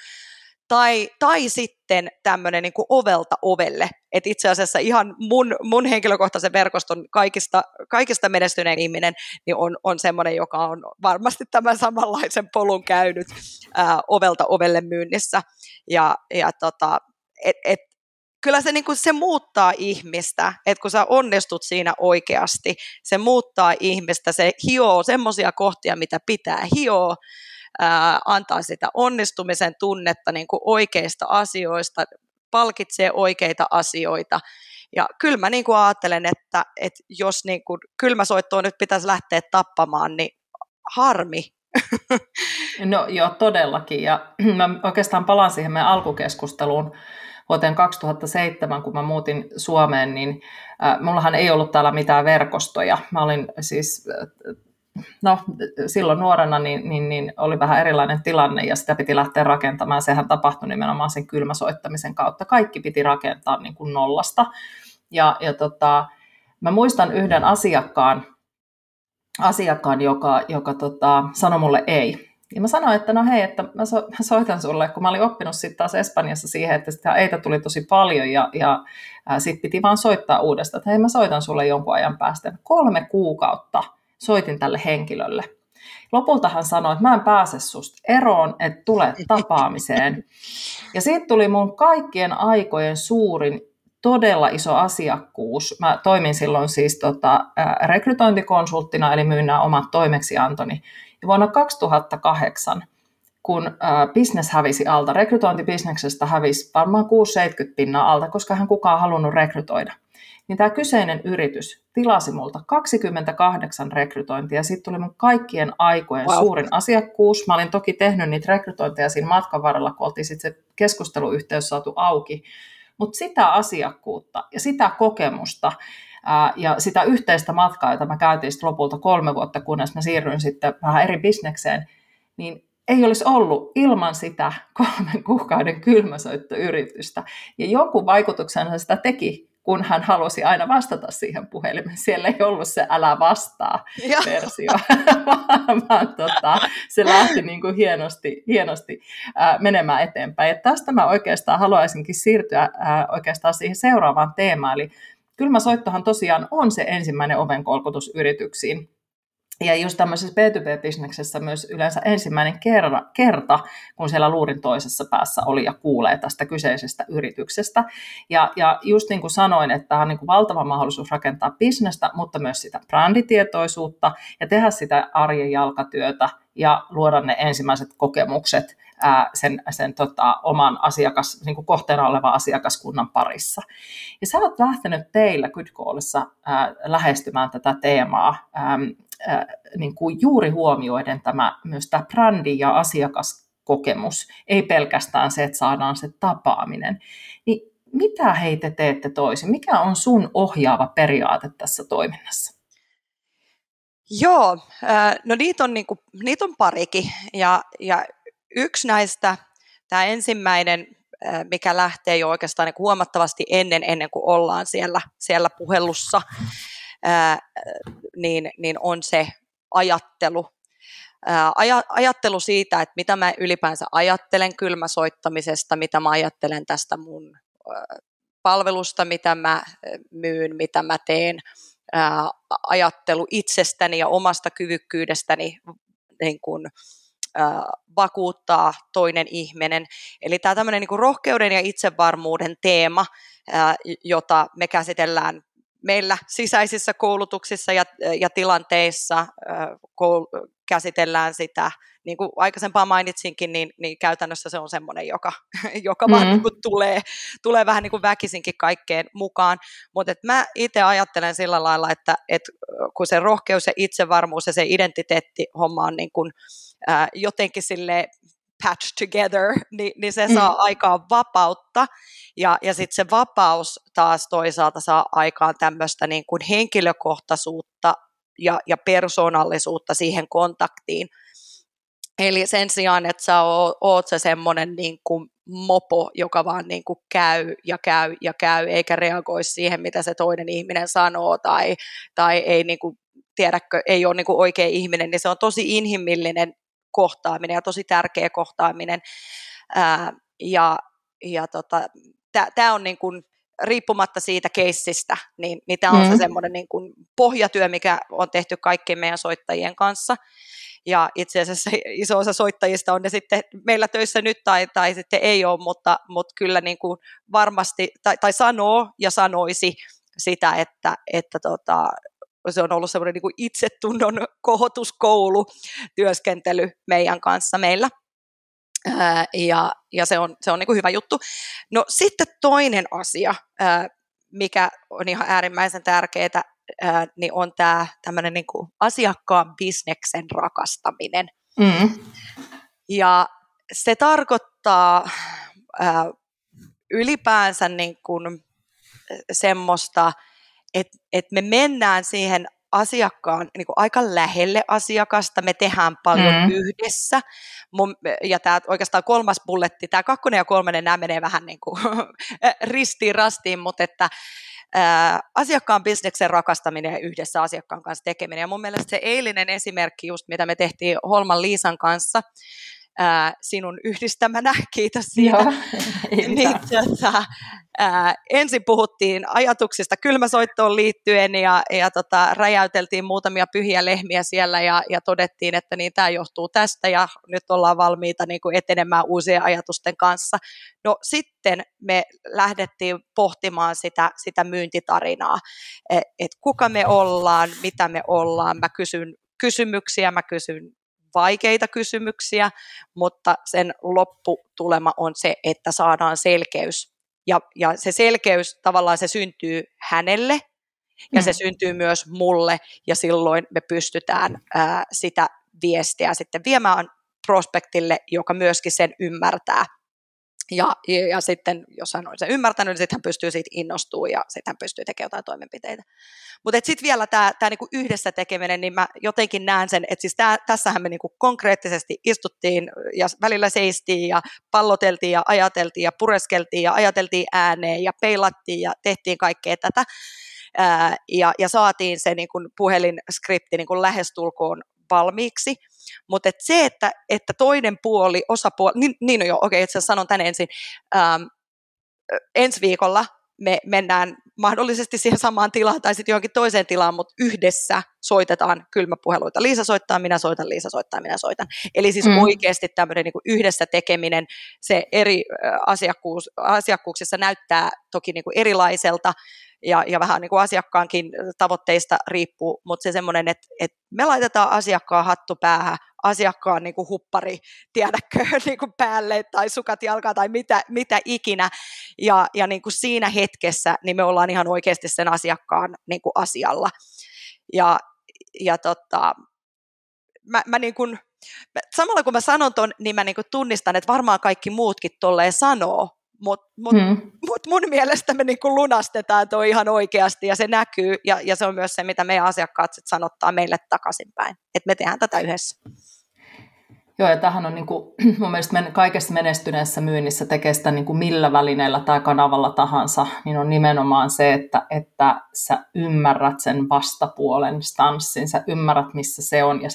Speaker 2: tai, tai sitten tämmöinen niin ovelta ovelle. Et itse asiassa ihan mun, mun henkilökohtaisen verkoston kaikista, kaikista menestyneen ihminen niin on, on semmoinen, joka on varmasti tämän samanlaisen polun käynyt ää, ovelta ovelle myynnissä. Ja, ja tota, et, et, kyllä se, niin se muuttaa ihmistä, että kun sä onnistut siinä oikeasti, se muuttaa ihmistä, se hioo semmoisia kohtia, mitä pitää hioa, antaa sitä onnistumisen tunnetta niin kuin oikeista asioista, palkitsee oikeita asioita. Ja kyllä mä niin kuin ajattelen, että, että jos niin kuin kylmäsoittoa nyt pitäisi lähteä tappamaan, niin harmi. [LAUGHS]
Speaker 1: No joo, todellakin. Ja [CLEARS THROAT] mä oikeastaan palaan siihen meidän alkukeskusteluun vuoteen 2007, kun mä muutin Suomeen, niin äh, mullahan ei ollut täällä mitään verkostoja. Mä olin siis, no silloin nuorena niin, niin, niin oli vähän erilainen tilanne ja sitä piti lähteä rakentamaan. Sehän tapahtui nimenomaan sen kylmäsoittamisen kautta. Kaikki piti rakentaa niin kuin nollasta. Ja, ja tota, mä muistan yhden asiakkaan, asiakkaan joka, joka tota, sanoi mulle ei. Ja mä sanoin, että no hei, että mä, so, mä soitan sulle, kun mä olin oppinut sitten taas Espanjassa siihen, että sitä eitä tuli tosi paljon ja, ja sitten piti vaan soittaa uudestaan, että hei mä soitan sulle jonkun ajan päästä. Kolme kuukautta soitin tälle henkilölle. Lopulta hän sanoi, että mä en pääse susta eroon, että tule [LAUGHS] tapaamiseen. Ja siitä tuli mun kaikkien aikojen suurin todella iso asiakkuus. Mä toimin silloin siis tota, rekrytointikonsulttina, eli myin nämä omat toimeksiantoni. Ja vuonna 2008, kun äh, business hävisi alta, rekrytointibisneksestä hävisi varmaan 6-70 pinnaa alta, koska hän kukaan halunnut rekrytoida, niin tämä kyseinen yritys tilasi multa 28 rekrytointia, ja sitten tuli mun kaikkien aikojen wow. suurin asiakkuus. Mä olin toki tehnyt niitä rekrytointeja siinä matkan varrella, kun oltiin sitten se keskusteluyhteys saatu auki, mutta sitä asiakkuutta ja sitä kokemusta, ja sitä yhteistä matkaa, jota mä käytiin lopulta kolme vuotta, kunnes mä siirryin sitten vähän eri bisnekseen, niin ei olisi ollut ilman sitä kolmen kuukauden kylmäsoittoyritystä. Ja jonkun vaikutuksen sitä teki, kun hän halusi aina vastata siihen puhelimeen. Siellä ei ollut se älä vastaa versio, [LAUGHS] vaan, vaan tota, se lähti niin kuin hienosti, hienosti ää, menemään eteenpäin. Ja tästä mä oikeastaan haluaisinkin siirtyä ää, oikeastaan siihen seuraavaan teemaan, eli kylmäsoittohan tosiaan on se ensimmäinen ovenkolkutus yrityksiin. Ja just tämmöisessä B2B-bisneksessä myös yleensä ensimmäinen kerta, kerta, kun siellä luurin toisessa päässä oli ja kuulee tästä kyseisestä yrityksestä. Ja, ja just niin kuin sanoin, että tämä on niin kuin valtava mahdollisuus rakentaa bisnestä, mutta myös sitä bränditietoisuutta ja tehdä sitä arjen jalkatyötä ja luoda ne ensimmäiset kokemukset sen, sen tota, oman asiakas, niin kuin kohteena olevan asiakaskunnan parissa. Ja sä oot lähtenyt teillä Good Callissa ää, lähestymään tätä teemaa ää, ää, niin kuin juuri huomioiden tämä, myös tämä brändi ja asiakaskokemus, ei pelkästään se, että saadaan se tapaaminen. Niin mitä hei te teette toisin? Mikä on sun ohjaava periaate tässä toiminnassa?
Speaker 2: Joo, no niitä on, niinku, niitä on parikin ja, ja yksi näistä, tämä ensimmäinen, mikä lähtee jo oikeastaan niin huomattavasti ennen, ennen kuin ollaan siellä, siellä puhelussa, niin, niin on se ajattelu. ajattelu siitä, että mitä mä ylipäänsä ajattelen kylmäsoittamisesta, mitä mä ajattelen tästä mun palvelusta, mitä mä myyn, mitä mä teen, ajattelu itsestäni ja omasta kyvykkyydestäni niin kuin, vakuuttaa toinen ihminen. Eli tämä tämmöinen niin rohkeuden ja itsevarmuuden teema, jota me käsitellään meillä sisäisissä koulutuksissa ja, ja tilanteissa, koul- käsitellään sitä niin kuin aikaisempaa mainitsinkin, niin, niin käytännössä se on semmoinen, joka, [LAUGHS] joka mm. vaan niin kuin tulee, tulee vähän niin kuin väkisinkin kaikkeen mukaan. Mutta mä itse ajattelen sillä lailla, että, että kun se rohkeus ja itsevarmuus ja se identiteetti homma on niin kuin, ää, jotenkin sille patch together, [LAUGHS] niin, niin se mm. saa aikaan vapautta, ja, ja sitten se vapaus taas toisaalta saa aikaan tämmöistä niin kuin henkilökohtaisuutta ja, ja persoonallisuutta siihen kontaktiin, Eli sen sijaan, että sä oot se semmoinen niin kuin mopo, joka vaan niin kuin käy ja käy ja käy, eikä reagoi siihen, mitä se toinen ihminen sanoo, tai, tai ei niin kuin, tiedäkö, ei ole niin kuin oikea ihminen, niin se on tosi inhimillinen kohtaaminen ja tosi tärkeä kohtaaminen. Ää, ja ja tota, tämä on niin kuin, riippumatta siitä keissistä, niin, niin tämä on mm. se semmoinen niin kuin pohjatyö, mikä on tehty kaikkien meidän soittajien kanssa. ja itse asiassa [LAUGHS] iso osa soittajista on ne sitten meillä töissä nyt tai, tai sitten ei ole, mutta, mutta kyllä niin kuin varmasti, tai, tai sanoo ja sanoisi sitä, että, että tota, se on ollut semmoinen niin itsetunnon [LAUGHS] kohotuskoulu työskentely meidän kanssa meillä. Ää, ja, ja se on, se on niin kuin hyvä juttu. No sitten toinen asia, ää, mikä on ihan äärimmäisen tärkeää, ää, niin on tämä tämmöinen niin kuin asiakkaan bisneksen rakastaminen. Mm. Ja se tarkoittaa ää, ylipäänsä niin kuin semmoista, että et me mennään siihen asiakkaan niin kuin aika lähelle asiakasta, me tehdään paljon mm. yhdessä. Mun, ja tämä oikeastaan kolmas bulletti, tämä kakkonen ja kolmannen, nämä menee vähän niin kuin [LAUGHS] ristiin rastiin, mutta että ää, asiakkaan bisneksen rakastaminen ja yhdessä asiakkaan kanssa tekeminen. Ja mun mielestä se eilinen esimerkki, just mitä me tehtiin Holman Liisan kanssa, ää, sinun yhdistämänä, [LAUGHS] kiitos siitä. Joo, [LAUGHS] niin, tota, ää, ensin puhuttiin ajatuksista kylmäsoittoon liittyen ja, ja tota, räjäyteltiin muutamia pyhiä lehmiä siellä ja, ja todettiin, että niin tämä johtuu tästä ja nyt ollaan valmiita niin kuin etenemään uusien ajatusten kanssa. No sitten me lähdettiin pohtimaan sitä, sitä myyntitarinaa, että et kuka me ollaan, mitä me ollaan. Mä kysyn kysymyksiä, mä kysyn vaikeita kysymyksiä, mutta sen lopputulema on se, että saadaan selkeys. Ja, ja se selkeys tavallaan se syntyy hänelle ja mm. se syntyy myös mulle ja silloin me pystytään ää, sitä viestiä sitten viemään prospektille, joka myöskin sen ymmärtää. Ja, ja, ja sitten, jos hän on sen ymmärtänyt, niin sitten hän pystyy siitä innostumaan ja sitten hän pystyy tekemään jotain toimenpiteitä. Mutta sitten vielä tämä tää niinku yhdessä tekeminen, niin mä jotenkin näen sen, että siis tässähän me niinku konkreettisesti istuttiin ja välillä seistiin ja palloteltiin ja ajateltiin ja pureskeltiin ja ajateltiin ääneen ja peilattiin ja tehtiin kaikkea tätä. Ää, ja, ja saatiin se niin kuin puhelinskripti niin kuin lähestulkoon valmiiksi. Mutta et se, että, että toinen puoli, osapuoli, niin, niin no joo, okei, itse sanon tänne ensin, ähm, ensi viikolla me mennään mahdollisesti siihen samaan tilaan tai sitten johonkin toiseen tilaan, mutta yhdessä soitetaan kylmäpuheluita. Liisa soittaa, minä soitan, Liisa soittaa, minä soitan. Eli siis mm. oikeasti tämmöinen niin yhdessä tekeminen, se eri asiakkuus, asiakkuuksissa näyttää toki niin kuin erilaiselta, ja, ja vähän niin kuin asiakkaankin tavoitteista riippuu, mutta se semmoinen, että, että me laitetaan asiakkaan hattu päähän, asiakkaan niin kuin huppari, tiedäkö, [LAUGHS] niin kuin päälle tai sukat jalkaan tai mitä, mitä ikinä, ja, ja niin kuin siinä hetkessä niin me ollaan ihan oikeasti sen asiakkaan niin kuin asialla. Ja, ja tota, mä, mä niin kuin, samalla kun mä sanon ton, niin mä niin kuin tunnistan, että varmaan kaikki muutkin tolleen sanoo, mutta mut, hmm. mut mun mielestä me niinku lunastetaan tuo ihan oikeasti ja se näkyy ja, ja se on myös se, mitä meidän asiakkaat sit sanottaa meille takaisinpäin, että me tehdään tätä yhdessä.
Speaker 1: Joo, ja tähän on niin kuin, [CLEARS THROAT] mun mielestä kaikessa menestyneessä myynnissä tekee sitä niin kuin millä välineellä tai kanavalla tahansa, niin on nimenomaan se, että, että sä ymmärrät sen vastapuolen stanssin, sä ymmärrät missä se on, ja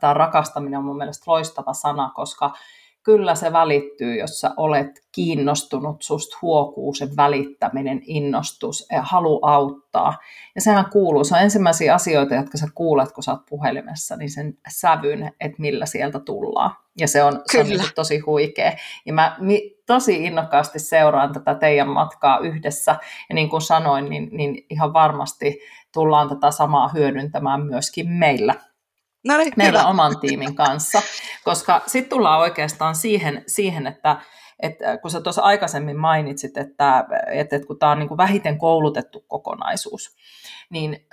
Speaker 1: tämä rakastaminen on mun mielestä loistava sana, koska kyllä se välittyy, jos sä olet kiinnostunut, susta huokuu se välittäminen, innostus, ja halu auttaa. Ja sehän kuuluu, se on ensimmäisiä asioita, jotka sä kuulet, kun sä oot puhelimessa, niin sen sävyn, että millä sieltä tullaan. Ja se on, se on niin tosi huikea. Ja mä tosi innokkaasti seuraan tätä teidän matkaa yhdessä. Ja niin kuin sanoin, niin, niin ihan varmasti tullaan tätä samaa hyödyntämään myöskin meillä No niin, meillä hyvä. oman tiimin kanssa, koska sitten tullaan oikeastaan siihen, siihen että, että kun sä tuossa aikaisemmin mainitsit, että, että, että kun tämä on niin kuin vähiten koulutettu kokonaisuus, niin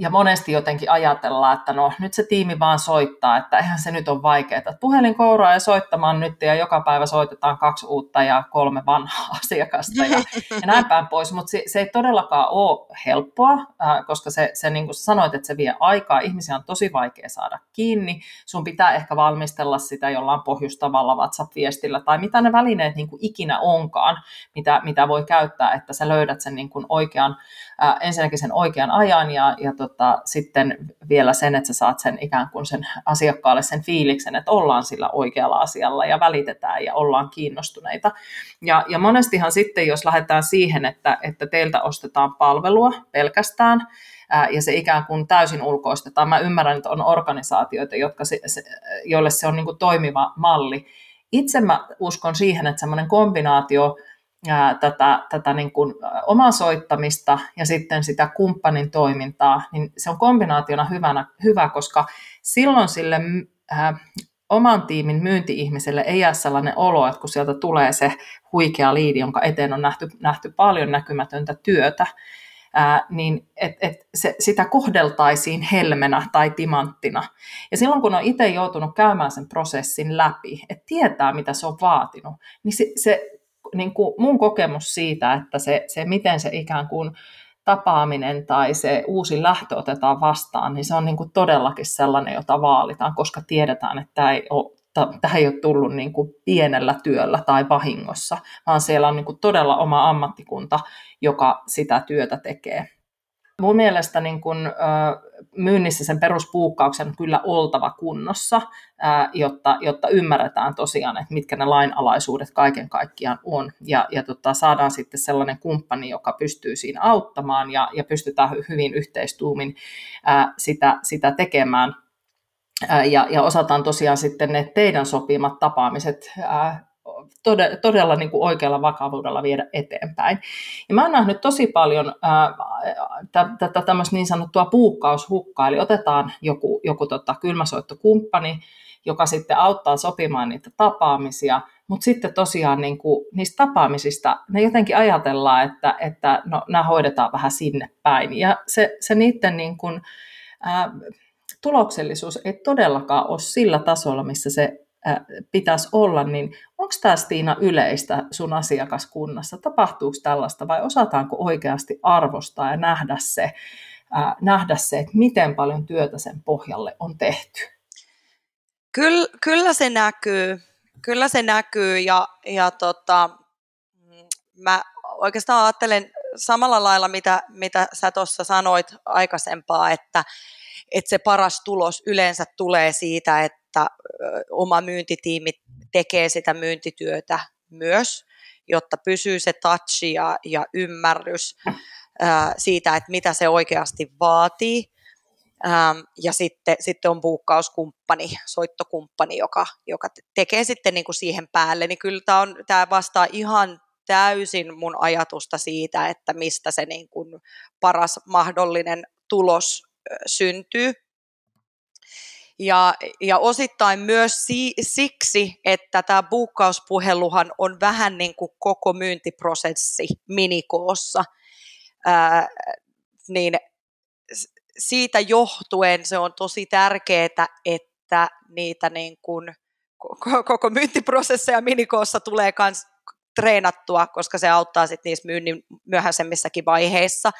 Speaker 1: ja monesti jotenkin ajatellaan, että no nyt se tiimi vaan soittaa, että eihän se nyt ole vaikeaa. Puhelin kouraa ja soittamaan nyt ja joka päivä soitetaan kaksi uutta ja kolme vanhaa [LAUGHS] asiakasta ja, ja näin päin pois. Mutta se, se ei todellakaan ole helppoa, äh, koska se, se niin kuin sanoit, että se vie aikaa. Ihmisiä on tosi vaikea saada kiinni. Sun pitää ehkä valmistella sitä jollain pohjustavalla WhatsApp-viestillä tai mitä ne välineet niin kuin ikinä onkaan, mitä, mitä voi käyttää, että sä löydät sen niin kuin oikean, äh, ensinnäkin sen oikean ajan ja, ja tota, sitten vielä sen, että sä saat sen ikään kuin sen asiakkaalle sen fiiliksen, että ollaan sillä oikealla asialla ja välitetään ja ollaan kiinnostuneita. Ja, ja monestihan sitten, jos lähdetään siihen, että, että teiltä ostetaan palvelua pelkästään, ää, ja se ikään kuin täysin ulkoistetaan. Mä ymmärrän, että on organisaatioita, jotka se, se, joille se on niin kuin toimiva malli. Itse mä uskon siihen, että semmoinen kombinaatio ää, tätä, tätä niin kuin omaa soittamista ja sitten sitä kumppanin toimintaa, niin se on kombinaationa hyvänä, hyvä, koska silloin sille ää, oman tiimin myynti-ihmiselle ei jää sellainen olo, että kun sieltä tulee se huikea liidi, jonka eteen on nähty, nähty paljon näkymätöntä työtä, ää, niin et, et se, sitä kohdeltaisiin helmenä tai timanttina. Ja silloin kun on itse joutunut käymään sen prosessin läpi, että tietää mitä se on vaatinut, niin se, se niin kuin mun kokemus siitä, että se, se miten se ikään kuin tapaaminen tai se uusi lähtö otetaan vastaan, niin se on niin kuin todellakin sellainen, jota vaalitaan, koska tiedetään, että tämä ei ole, tähän ei ole tullut niin kuin pienellä työllä tai vahingossa, vaan siellä on niin kuin todella oma ammattikunta, joka sitä työtä tekee. Mun mielestä niin kun, myynnissä sen peruspuukkauksen on kyllä oltava kunnossa, jotta, jotta ymmärretään tosiaan, että mitkä ne lainalaisuudet kaiken kaikkiaan on. Ja, ja tota, saadaan sitten sellainen kumppani, joka pystyy siinä auttamaan ja, ja pystytään hyvin yhteistuumin sitä, sitä tekemään. Ja, ja osataan tosiaan sitten ne teidän sopimat tapaamiset todella, todella niin kuin oikealla vakavuudella viedä eteenpäin. Ja mä oon nähnyt tosi paljon tätä tämmöistä niin sanottua puukkaushukkaa, eli otetaan joku, joku tota, kylmäsoittokumppani, joka sitten auttaa sopimaan niitä tapaamisia, mutta sitten tosiaan niin kuin, niistä tapaamisista ne jotenkin ajatellaan, että, että no, nämä hoidetaan vähän sinne päin. Ja se, se niiden niin kuin, ää, tuloksellisuus ei todellakaan ole sillä tasolla, missä se pitäisi olla, niin onko tämä Stiina yleistä sun asiakaskunnassa? Tapahtuuko tällaista vai osataanko oikeasti arvostaa ja nähdä se, ää, nähdä se että miten paljon työtä sen pohjalle on tehty?
Speaker 2: Kyllä, kyllä se näkyy. Kyllä se näkyy ja, ja tota, mm, mä oikeastaan ajattelen samalla lailla, mitä, mitä sä tuossa sanoit aikaisempaa, että, että se paras tulos yleensä tulee siitä, että oma myyntitiimi tekee sitä myyntityötä myös, jotta pysyy se touch ja, ja ymmärrys ää, siitä, että mitä se oikeasti vaatii. Ähm, ja sitten, sitten on buukkauskumppani, soittokumppani, joka, joka tekee sitten niin kuin siihen päälle. Niin kyllä tämä, on, tämä vastaa ihan täysin mun ajatusta siitä, että mistä se niin kuin paras mahdollinen tulos syntyy. Ja, ja osittain myös si, siksi, että tämä buukkauspuheluhan on vähän niin kuin koko myyntiprosessi minikoossa, ää, niin siitä johtuen se on tosi tärkeää, että niitä niin kuin koko myyntiprosesseja minikoossa tulee myös treenattua, koska se auttaa sitten niissä myynnin myöhäisemmissäkin vaiheissa.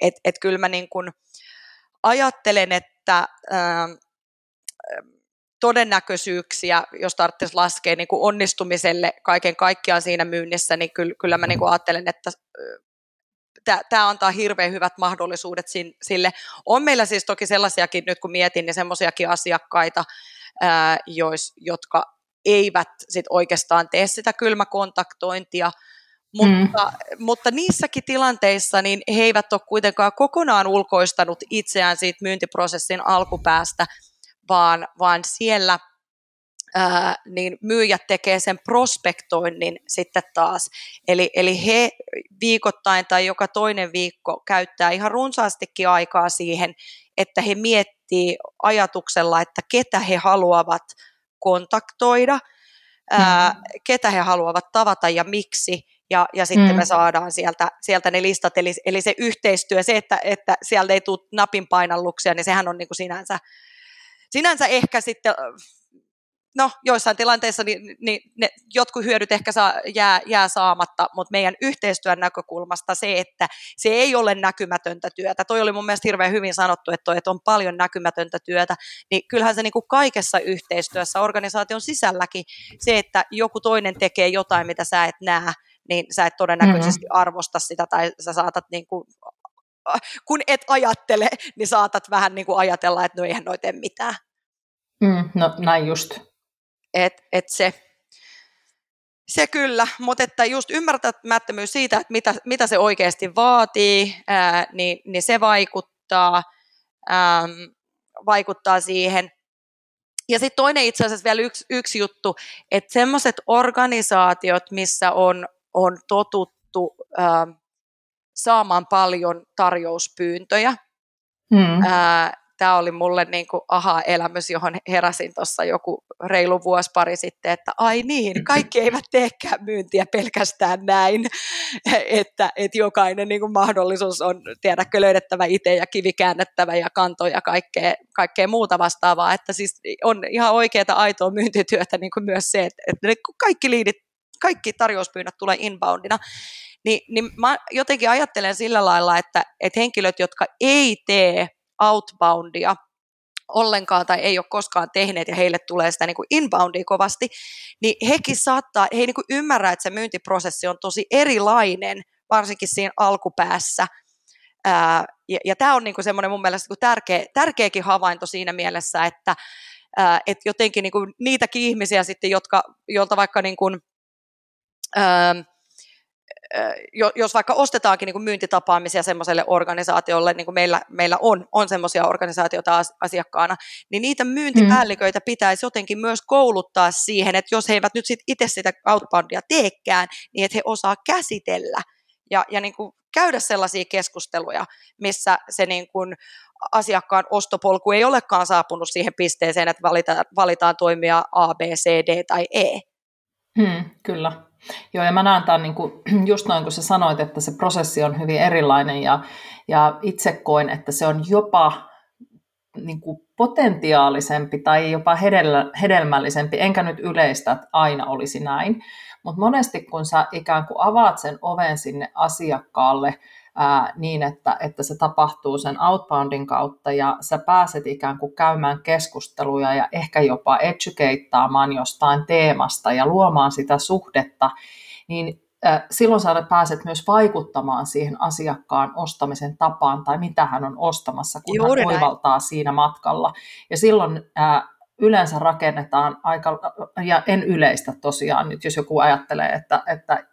Speaker 2: Et, et kyllä mä niin kuin ajattelen, että ää, todennäköisyyksiä, jos tarvitsisi laskea niin kuin onnistumiselle kaiken kaikkiaan siinä myynnissä, niin kyllä, kyllä mä niin kuin ajattelen, että tämä antaa hirveän hyvät mahdollisuudet sille. On meillä siis toki sellaisiakin, nyt kun mietin, niin semmoisiakin asiakkaita, ää, jois, jotka eivät sit oikeastaan tee sitä kylmäkontaktointia, mutta, mm. mutta niissäkin tilanteissa niin he eivät ole kuitenkaan kokonaan ulkoistanut itseään siitä myyntiprosessin alkupäästä, vaan, vaan siellä ää, niin myyjät tekee sen prospektoinnin sitten taas. Eli, eli he viikoittain tai joka toinen viikko käyttää ihan runsaastikin aikaa siihen, että he miettii ajatuksella, että ketä he haluavat kontaktoida, ää, mm. ketä he haluavat tavata ja miksi, ja, ja sitten mm. me saadaan sieltä, sieltä ne listat, eli, eli se yhteistyö, se, että, että sieltä ei tule napin painalluksia, niin sehän on niin kuin sinänsä sinänsä ehkä sitten, no joissain tilanteissa niin, niin ne jotkut hyödyt ehkä saa, jää, jää saamatta, mutta meidän yhteistyön näkökulmasta se, että se ei ole näkymätöntä työtä, toi oli mun mielestä hirveän hyvin sanottu, että, toi, että on paljon näkymätöntä työtä, niin kyllähän se niin kuin kaikessa yhteistyössä organisaation sisälläkin se, että joku toinen tekee jotain, mitä sä et näe, niin sä et todennäköisesti mm-hmm. arvosta sitä tai sä saatat niin kuin kun et ajattele, niin saatat vähän niin kuin ajatella, että no eihän noita tee mitään.
Speaker 1: Mm, no näin just.
Speaker 2: Et, et se, se kyllä, mutta että just ymmärtämättömyys siitä, että mitä, mitä se oikeasti vaatii, ää, niin, niin se vaikuttaa ähm, vaikuttaa siihen. Ja sitten toinen itse asiassa vielä yksi, yksi juttu, että semmoiset organisaatiot, missä on, on totuttu ähm, saamaan paljon tarjouspyyntöjä, mm. ää, tämä oli mulle niin kuin aha-elämys, johon heräsin tuossa joku reilu vuosi pari sitten, että ai niin, [LAUGHS] kaikki eivät teekään myyntiä pelkästään näin, [LAUGHS] että, että jokainen niin kuin mahdollisuus on, tiedäkö, löydettävä itse ja kivi käännettävä ja kanto ja kaikkea, kaikkea muuta vastaavaa, että siis on ihan oikeaa aitoa myyntityötä niin kuin myös se, että, että kaikki liidit, kaikki tarjouspyynnöt tulee inboundina, niin, niin mä jotenkin ajattelen sillä lailla, että, että henkilöt, jotka ei tee outboundia ollenkaan tai ei ole koskaan tehneet ja heille tulee sitä niin kuin inboundia kovasti, niin hekin saattaa, he niin kuin ymmärrä, että se myyntiprosessi on tosi erilainen, varsinkin siinä alkupäässä. Ää, ja, ja tämä on niin kuin semmoinen mun mielestä niin tärkeä, tärkeäkin havainto siinä mielessä, että ää, et jotenkin niin kuin niitäkin ihmisiä sitten, jotka, joilta vaikka niin kuin, jos vaikka ostetaankin niin kuin myyntitapaamisia semmoiselle organisaatiolle, niin kuin meillä, meillä on, on semmoisia organisaatioita asiakkaana, niin niitä myyntipäälliköitä mm. pitäisi jotenkin myös kouluttaa siihen, että jos he eivät nyt sit itse sitä outboundia teekään, niin että he osaa käsitellä ja, ja niin kuin käydä sellaisia keskusteluja, missä se niin kuin asiakkaan ostopolku ei olekaan saapunut siihen pisteeseen, että valitaan, valitaan toimia A, B, C, D tai E.
Speaker 1: Hmm, kyllä. Joo, ja mä näen tämän niin kuin, [CLEARS THROAT] just noin kuin sä sanoit, että se prosessi on hyvin erilainen, ja, ja itse koen, että se on jopa niin kuin potentiaalisempi tai jopa hedelmällisempi, enkä nyt yleistä, että aina olisi näin, mutta monesti kun sä ikään kuin avaat sen oven sinne asiakkaalle, ää, niin, että, että se tapahtuu sen outboundin kautta ja sä pääset ikään kuin käymään keskusteluja ja ehkä jopa educateaamaan jostain teemasta ja luomaan sitä suhdetta, niin silloin sä pääset myös vaikuttamaan siihen asiakkaan ostamisen tapaan tai mitä hän on ostamassa, kun Juuri hän oivaltaa näin. siinä matkalla. Ja silloin yleensä rakennetaan aika, ja en yleistä tosiaan nyt, jos joku ajattelee, että, että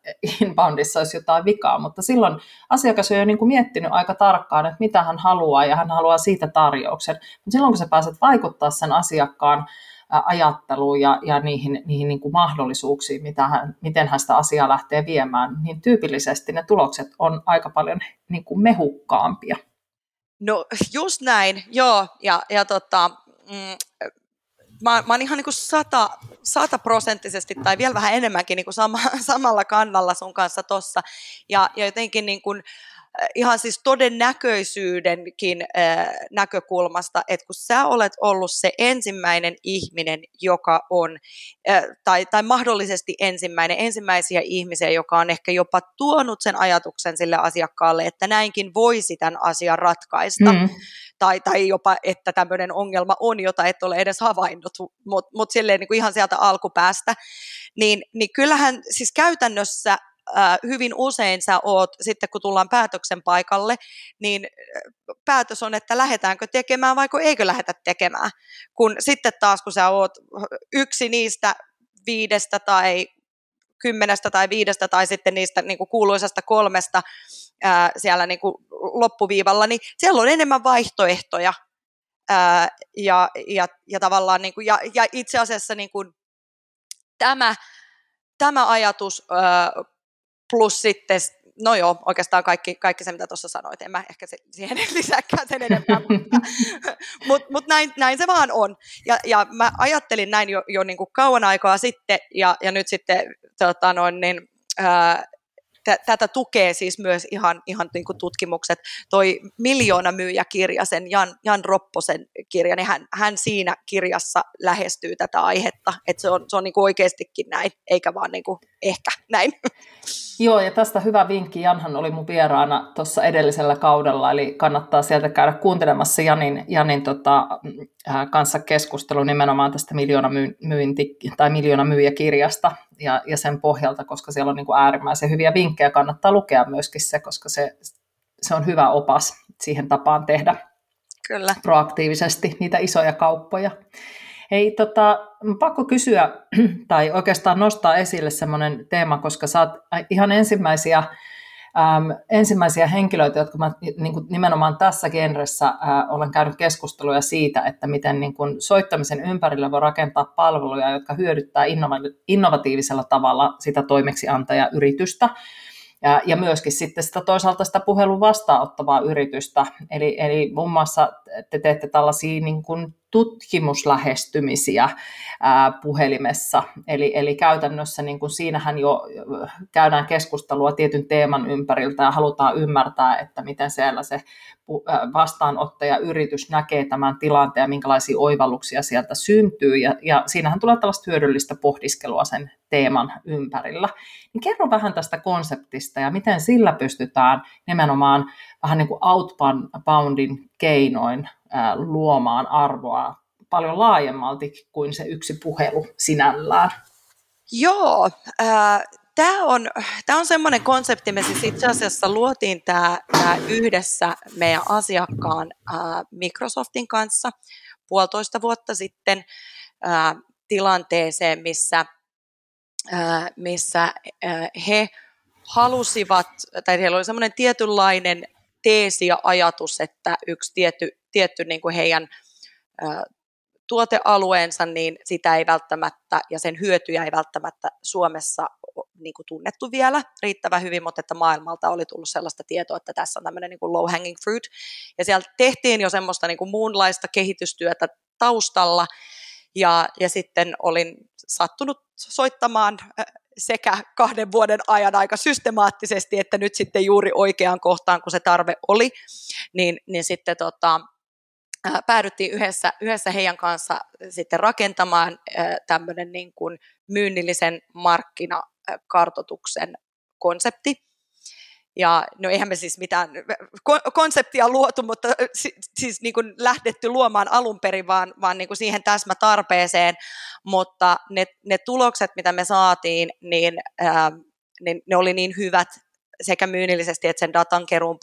Speaker 1: inboundissa olisi jotain vikaa, mutta silloin asiakas on jo niin kuin miettinyt aika tarkkaan, että mitä hän haluaa, ja hän haluaa siitä tarjouksen. Mutta silloin, kun sä pääset vaikuttaa sen asiakkaan ajatteluun ja, ja niihin, niihin niin kuin mahdollisuuksiin, mitä hän, miten hän sitä asiaa lähtee viemään, niin tyypillisesti ne tulokset on aika paljon niin kuin mehukkaampia.
Speaker 2: No just näin, joo, ja, ja tota, mm, mä, mä oon ihan niin kuin sata, sataprosenttisesti tai vielä vähän enemmänkin niin kuin sama, [LAUGHS] samalla kannalla sun kanssa tossa. Ja, ja jotenkin niin kuin, ihan siis todennäköisyydenkin äh, näkökulmasta, että kun sä olet ollut se ensimmäinen ihminen, joka on, äh, tai, tai mahdollisesti ensimmäinen, ensimmäisiä ihmisiä, joka on ehkä jopa tuonut sen ajatuksen sille asiakkaalle, että näinkin voisi tämän asian ratkaista, mm. tai, tai jopa, että tämmöinen ongelma on, jota et ole edes havainnut, mutta mut silleen niin kuin ihan sieltä alkupäästä, niin, niin kyllähän siis käytännössä hyvin usein sä oot, sitten kun tullaan päätöksen paikalle, niin päätös on, että lähdetäänkö tekemään vai eikö lähdetä tekemään. Kun sitten taas, kun sä oot yksi niistä viidestä tai kymmenestä tai viidestä tai sitten niistä niin kuin kuuluisasta kolmesta ää, siellä niin kuin loppuviivalla, niin siellä on enemmän vaihtoehtoja. Ää, ja, ja, ja tavallaan niin kuin, ja, ja itse asiassa niin kuin, tämä, tämä ajatus ää, plus sitten, no joo, oikeastaan kaikki, kaikki se, mitä tuossa sanoit, en mä ehkä siihen [LAUGHS] lisääkään sen enempää, mutta [LAUGHS] mut, mut näin, näin se vaan on. Ja, ja mä ajattelin näin jo, jo niin kuin kauan aikaa sitten, ja, ja nyt sitten tota noin, niin, ää, tätä tukee siis myös ihan, ihan niin kuin tutkimukset. Toi Miljoona myyjä-kirja, sen Jan, Jan Ropposen kirja, niin hän, hän siinä kirjassa lähestyy tätä aihetta, että se on, se on niin kuin oikeastikin näin, eikä vaan niin kuin ehkä näin. [LAUGHS]
Speaker 1: Joo, ja tästä hyvä vinkki. Janhan oli mun vieraana tuossa edellisellä kaudella, eli kannattaa sieltä käydä kuuntelemassa Janin, Janin tota, äh, kanssa keskustelu nimenomaan tästä miljoona myynti, tai miljoona myyjäkirjasta ja, ja sen pohjalta, koska siellä on niin kuin äärimmäisen hyviä vinkkejä. Kannattaa lukea myöskin se, koska se, se on hyvä opas siihen tapaan tehdä
Speaker 2: Kyllä.
Speaker 1: proaktiivisesti niitä isoja kauppoja. Hei, tota, pakko kysyä [CLEARS THROAT] tai oikeastaan nostaa esille semmoinen teema, koska sä oot ihan ensimmäisiä äm, ensimmäisiä henkilöitä, jotka mä niin kuin nimenomaan tässä genressä äh, olen käynyt keskusteluja siitä, että miten niin kuin soittamisen ympärillä voi rakentaa palveluja, jotka hyödyttää innova- innovatiivisella tavalla sitä toimeksiantajayritystä ja, ja myöskin sitten sitä toisaalta sitä puhelun vastaanottavaa yritystä. Eli, eli muun muassa te teette tällaisia niin kuin tutkimuslähestymisiä puhelimessa. Eli, eli käytännössä niin kuin siinähän jo käydään keskustelua tietyn teeman ympäriltä ja halutaan ymmärtää, että miten siellä se vastaanottaja yritys näkee tämän tilanteen ja minkälaisia oivalluksia sieltä syntyy. Ja, ja siinähän tulee tällaista hyödyllistä pohdiskelua sen teeman ympärillä. Niin kerro vähän tästä konseptista ja miten sillä pystytään nimenomaan vähän niin kuin outboundin keinoin luomaan arvoa paljon laajemmalti kuin se yksi puhelu sinällään.
Speaker 2: Joo, äh, tämä on, tää on semmoinen konsepti, me siis itse asiassa luotiin tämä yhdessä meidän asiakkaan äh, Microsoftin kanssa puolitoista vuotta sitten äh, tilanteeseen, missä, äh, missä äh, he halusivat, tai heillä oli semmoinen tietynlainen teesi ja ajatus, että yksi tietty, tietty niin kuin heidän tuotealueensa, niin sitä ei välttämättä, ja sen hyötyjä ei välttämättä Suomessa niin kuin tunnettu vielä riittävän hyvin, mutta että maailmalta oli tullut sellaista tietoa, että tässä on tämmöinen niin kuin low hanging fruit. Ja siellä tehtiin jo semmoista niin kuin muunlaista kehitystyötä taustalla, ja, ja sitten olin sattunut soittamaan sekä kahden vuoden ajan aika systemaattisesti, että nyt sitten juuri oikeaan kohtaan, kun se tarve oli, niin, niin sitten tota, päädyttiin yhdessä, yhdessä heidän kanssa sitten rakentamaan tämmöinen niin kuin myynnillisen markkinakartotuksen konsepti. Ja no eihän me siis mitään konseptia luotu, mutta siis niin kuin lähdetty luomaan alun perin, vaan, vaan niin kuin siihen täsmätarpeeseen, mutta ne, ne tulokset, mitä me saatiin, niin, ää, niin ne oli niin hyvät sekä myynnillisesti että sen datan keruun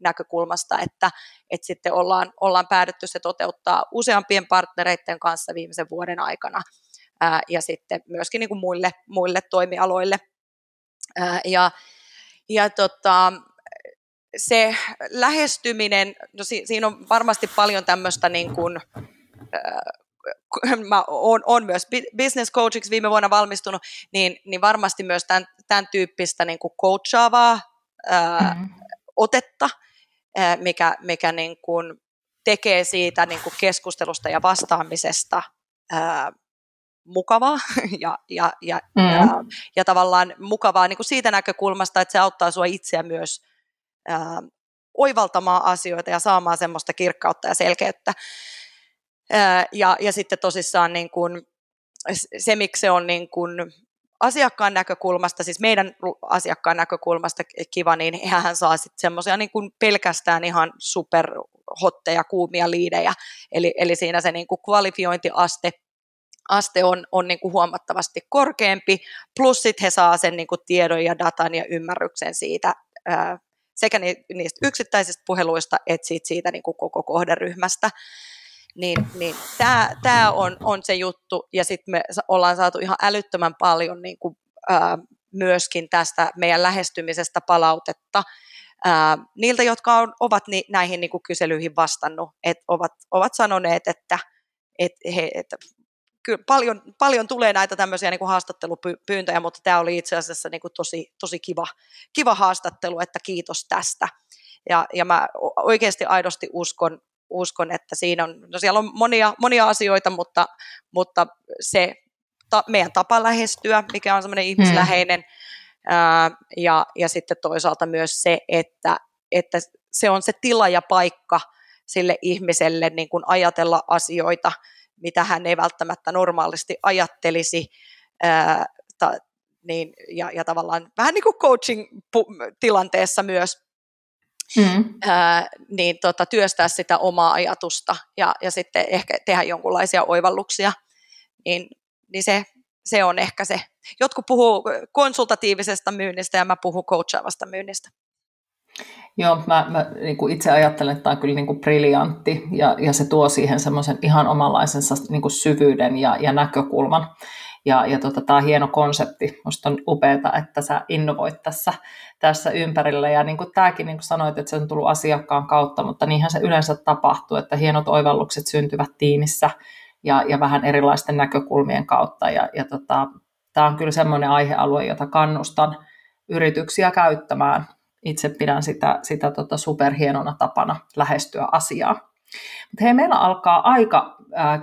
Speaker 2: näkökulmasta, että, että sitten ollaan, ollaan päädytty se toteuttaa useampien partnereiden kanssa viimeisen vuoden aikana ää, ja sitten myöskin niin kuin muille, muille toimialoille. Ää, ja ja tota, se lähestyminen, no si, siinä on varmasti paljon tämmöistä niin kuin, mä oon, oon myös business coachiksi viime vuonna valmistunut, niin, niin varmasti myös tämän, tämän tyyppistä niin kuin coachaavaa ää, mm-hmm. otetta, ää, mikä, mikä niin kuin tekee siitä niin kuin keskustelusta ja vastaamisesta ää, mukavaa [LAUGHS] ja, ja, ja, mm. ja, ja tavallaan mukavaa niin kuin siitä näkökulmasta, että se auttaa sinua itseä myös ää, oivaltamaan asioita ja saamaan semmoista kirkkautta ja selkeyttä. Ja, ja sitten tosissaan niin kuin, se, miksi se on niin kuin asiakkaan näkökulmasta, siis meidän asiakkaan näkökulmasta kiva, niin hän saa sitten semmoisia niin kuin pelkästään ihan superhotteja, kuumia liidejä. Eli, eli siinä se niin kuin kvalifiointiaste aste on, on niin kuin huomattavasti korkeampi, plus sitten he saa sen niin kuin tiedon ja datan ja ymmärryksen siitä ää, sekä niistä yksittäisistä puheluista että siitä, siitä niin kuin koko kohderyhmästä. Niin, niin tämä, tämä on, on se juttu, ja sitten me ollaan saatu ihan älyttömän paljon niin kuin, ää, myöskin tästä meidän lähestymisestä palautetta, ää, niiltä, jotka on, ovat ni, näihin niin kuin kyselyihin vastannut, että ovat, ovat sanoneet, että et he, että kyllä paljon, paljon tulee näitä tämmöisiä niin kuin haastattelupyyntöjä, mutta tämä oli itse asiassa niin kuin tosi, tosi kiva, kiva haastattelu, että kiitos tästä. Ja, ja mä oikeasti aidosti uskon, uskon että siinä on, no siellä on monia, monia asioita, mutta, mutta se ta, meidän tapa lähestyä, mikä on semmoinen ihmisläheinen, hmm. ää, ja, ja sitten toisaalta myös se, että, että se on se tila ja paikka sille ihmiselle niin kuin ajatella asioita, mitä hän ei välttämättä normaalisti ajattelisi, ää, ta, niin, ja, ja tavallaan vähän niin kuin coaching-tilanteessa myös, mm. ää, niin tota, työstää sitä omaa ajatusta ja, ja sitten ehkä tehdä jonkinlaisia oivalluksia, niin, niin se, se on ehkä se. Jotkut puhuu konsultatiivisesta myynnistä ja mä puhun coachaavasta myynnistä.
Speaker 1: Joo, mä, mä niin kuin itse ajattelen, että tämä on kyllä niin kuin briljantti ja, ja se tuo siihen semmoisen ihan omanlaisensa niin kuin syvyyden ja, ja näkökulman. Ja, ja tota, tämä on hieno konsepti. Minusta on upeaa, että sä innovoit tässä, tässä ympärillä. Ja niin kuin tämäkin, niin kuin sanoit, että se on tullut asiakkaan kautta, mutta niinhän se yleensä tapahtuu, että hienot oivallukset syntyvät tiimissä ja, ja vähän erilaisten näkökulmien kautta. Ja, ja tota, tämä on kyllä semmoinen aihealue, jota kannustan yrityksiä käyttämään. Itse pidän sitä, sitä tota superhienona tapana lähestyä asiaa. Mutta hei, meillä alkaa aika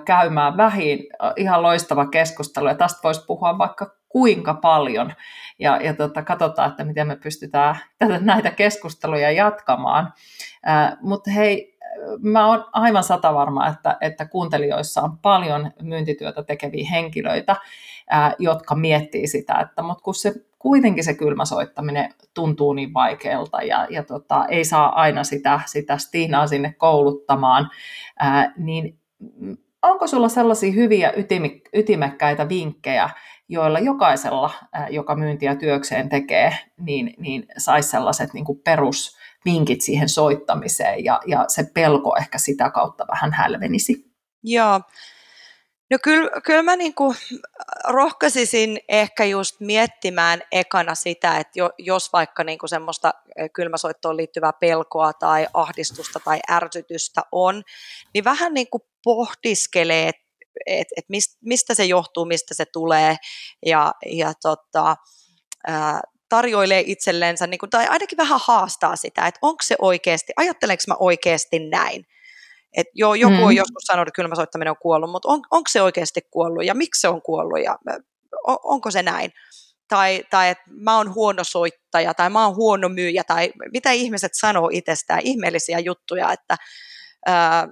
Speaker 1: käymään vähin. Ihan loistava keskustelu, ja tästä voisi puhua vaikka kuinka paljon. Ja, ja tota, katsotaan, että miten me pystytään [LAUGHS] tätä, näitä keskusteluja jatkamaan. Mutta hei, mä oon aivan sata varma, että, että kuuntelijoissa on paljon myyntityötä tekeviä henkilöitä, ää, jotka miettii sitä, että mutta kun se kuitenkin se kylmäsoittaminen tuntuu niin vaikealta ja, ja tota, ei saa aina sitä, sitä Stiinaa sinne kouluttamaan, ää, niin onko sulla sellaisia hyviä ytimekkäitä vinkkejä, joilla jokaisella, joka myyntiä työkseen tekee, niin, niin saisi sellaiset niin kuin perusvinkit siihen soittamiseen ja, ja se pelko ehkä sitä kautta vähän hälvenisi?
Speaker 2: Joo, No kyllä, kyllä mä niin kuin rohkaisisin ehkä just miettimään ekana sitä, että jos vaikka niin kuin semmoista kylmäsoittoon liittyvää pelkoa tai ahdistusta tai ärsytystä on, niin vähän niin kuin pohdiskelee, että et, et mistä se johtuu, mistä se tulee ja, ja tota, ää, tarjoilee itsellensä, niin kuin, tai ainakin vähän haastaa sitä, että onko se oikeasti, ajatteleeko mä oikeasti näin, et joo, joku mm. on joskus sanonut, että kylmäsoittaminen on kuollut, mutta on, onko se oikeasti kuollut ja miksi se on kuollut ja on, onko se näin? Tai, tai että mä oon huono soittaja tai mä oon huono myyjä tai mitä ihmiset sanoo itsestään, ihmeellisiä juttuja, että ää,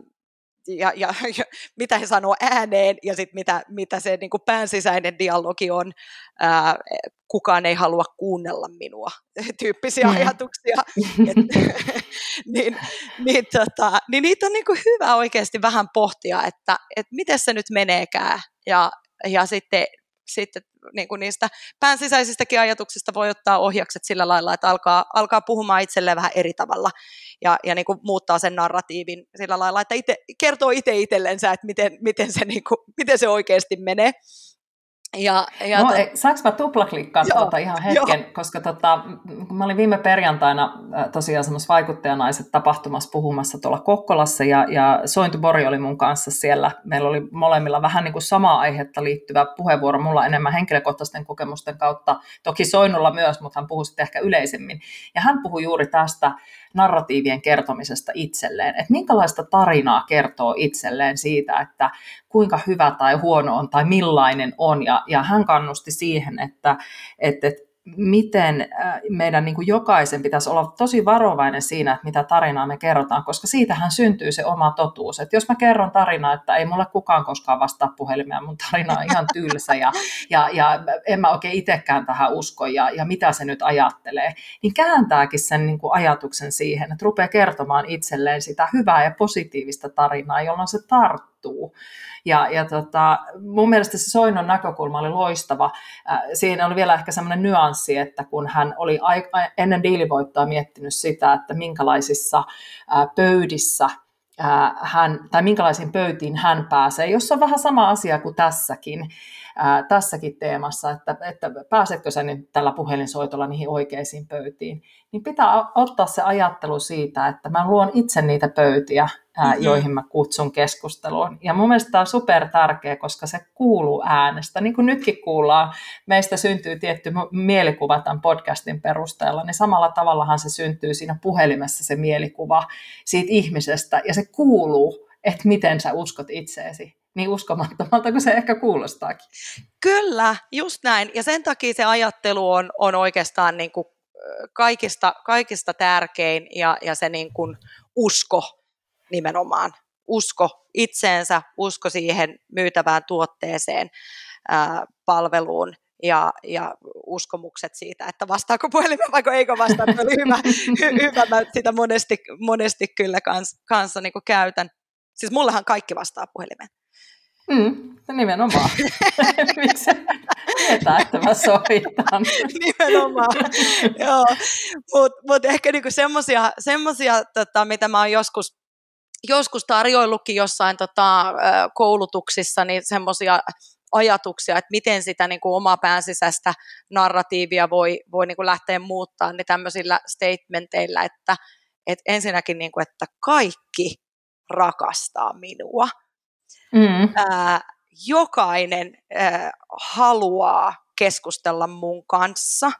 Speaker 2: ja, ja, [LAUGHS] ja mitä he sanoo ääneen ja sitten mitä, mitä se niin kuin päänsisäinen dialogi on, ää, kukaan ei halua kuunnella minua, [LAUGHS] tyyppisiä mm. ajatuksia. [LAUGHS] Et, niin, niin, tota, niin niitä on niin kuin hyvä oikeasti vähän pohtia, että, että miten se nyt meneekään ja, ja sitten sitten niin kuin niistä pään sisäisistäkin ajatuksista voi ottaa ohjakset sillä lailla, että alkaa, alkaa puhumaan itselleen vähän eri tavalla ja, ja niin kuin muuttaa sen narratiivin sillä lailla, että ite, kertoo itse itsellensä, että miten, miten, se, niin kuin, miten se oikeasti menee.
Speaker 1: Ja, ja no, to... saanko mä tuplaklikkaa tuota ihan hetken, joo. koska tota, kun mä olin viime perjantaina tosiaan semmoisessa vaikuttajanaiset tapahtumassa puhumassa tuolla Kokkolassa ja, ja Sointu Bori oli mun kanssa siellä. Meillä oli molemmilla vähän niin kuin samaa aihetta liittyvä puheenvuoro, mulla enemmän henkilökohtaisten kokemusten kautta, toki Soinulla myös, mutta hän puhui sitten ehkä yleisemmin. Ja hän puhui juuri tästä, narratiivien kertomisesta itselleen, että minkälaista tarinaa kertoo itselleen siitä, että kuinka hyvä tai huono on tai millainen on. Ja, ja hän kannusti siihen, että, että, että miten äh, meidän niin kuin jokaisen pitäisi olla tosi varovainen siinä, että mitä tarinaa me kerrotaan, koska siitähän syntyy se oma totuus. Että jos mä kerron tarinaa, että ei mulle kukaan koskaan vastaa puhelimeen, mun tarina on ihan tylsä ja, ja, ja en mä oikein itsekään tähän usko ja, ja mitä se nyt ajattelee, niin kääntääkin sen niin kuin ajatuksen siihen, että rupeaa kertomaan itselleen sitä hyvää ja positiivista tarinaa, jolloin se tarttuu. Ja, ja tota, mun mielestä se Soinon näkökulma oli loistava. Äh, siinä oli vielä ehkä semmoinen nyanssi, että kun hän oli ennen diilivoittoa miettinyt sitä, että minkälaisissa äh, pöydissä äh, hän, tai minkälaisiin pöytiin hän pääsee, jossa on vähän sama asia kuin tässäkin, ää, tässäkin teemassa, että, että pääsetkö sä nyt tällä puhelinsoitolla niihin oikeisiin pöytiin, niin pitää ottaa se ajattelu siitä, että mä luon itse niitä pöytiä, ää, mm-hmm. joihin mä kutsun keskusteluun. Ja mun mielestä tämä on super tärkeä, koska se kuuluu äänestä. Niin kuin nytkin kuullaan, meistä syntyy tietty mielikuva tämän podcastin perusteella, niin samalla tavallahan se syntyy siinä puhelimessa se mielikuva siitä ihmisestä, ja se kuuluu, että miten sä uskot itseesi niin uskomattomalta kuin se ehkä kuulostaakin.
Speaker 2: Kyllä, just näin. Ja sen takia se ajattelu on, on oikeastaan niin kuin kaikista, kaikista tärkein ja, ja se niin kuin usko nimenomaan. Usko itseensä, usko siihen myytävään tuotteeseen, ää, palveluun ja, ja uskomukset siitä, että vastaako puhelimen vai eikö vastaa. Oli hyvä, hy, hyvä, mä sitä monesti, monesti kyllä kans, kanssa niin kuin käytän. Siis mullehan kaikki vastaa puhelimeen.
Speaker 1: Mm, nimenomaan. [LAUGHS] Miksi tietää, että mä soitan? [LAUGHS]
Speaker 2: nimenomaan, joo. Mutta mut ehkä niinku semmoisia, tota, mitä mä oon joskus, joskus tarjoillutkin jossain tota, koulutuksissa, niin semmoisia ajatuksia, että miten sitä niin kuin omaa päänsisäistä narratiivia voi, voi niin kuin lähteä muuttaa niin tämmöisillä statementeilla, että, että ensinnäkin, niin kuin, että kaikki rakastaa minua. Mm. Ää, jokainen ää, haluaa keskustella mun kanssa.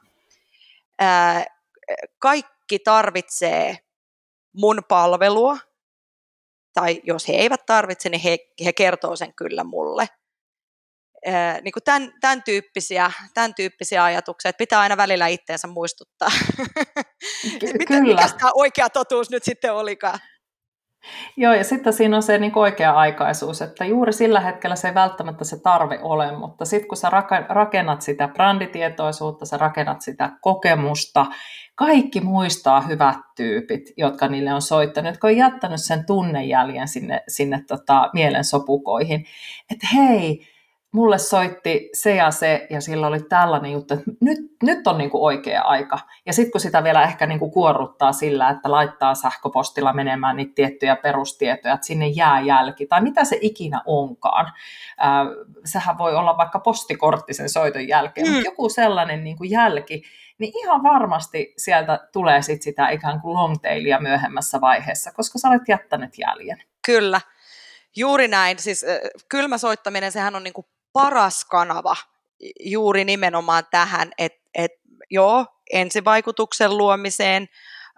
Speaker 2: Ää, kaikki tarvitsee mun palvelua, tai jos he eivät tarvitse, niin he, he kertoo sen kyllä mulle. Ää, niin kuin tämän, tämän, tyyppisiä, tämän tyyppisiä ajatuksia, että pitää aina välillä itteensä muistuttaa. [LAUGHS] Ky- Mitä, mikä tämä oikea totuus nyt sitten olikaan?
Speaker 1: Joo, ja sitten siinä on se niin oikea-aikaisuus, että juuri sillä hetkellä se ei välttämättä se tarve ole, mutta sitten kun sä rakennat sitä bränditietoisuutta, sä rakennat sitä kokemusta, kaikki muistaa hyvät tyypit, jotka niille on soittanut, jotka on jättänyt sen tunnejäljen sinne, sinne tota, mielensopukoihin, että hei, mulle soitti se ja se, ja sillä oli tällainen juttu, että nyt, nyt on niin kuin oikea aika. Ja sitten kun sitä vielä ehkä niin kuin kuorruttaa sillä, että laittaa sähköpostilla menemään niitä tiettyjä perustietoja, että sinne jää jälki, tai mitä se ikinä onkaan. Äh, sehän voi olla vaikka postikorttisen soiton jälkeen, mm. mutta joku sellainen niin kuin jälki, niin ihan varmasti sieltä tulee sit sitä ikään kuin longtailia myöhemmässä vaiheessa, koska sä olet jättänyt jäljen.
Speaker 2: Kyllä. Juuri näin. Siis kylmäsoittaminen, sehän on niin kuin paras kanava juuri nimenomaan tähän, että et, joo, ensivaikutuksen luomiseen,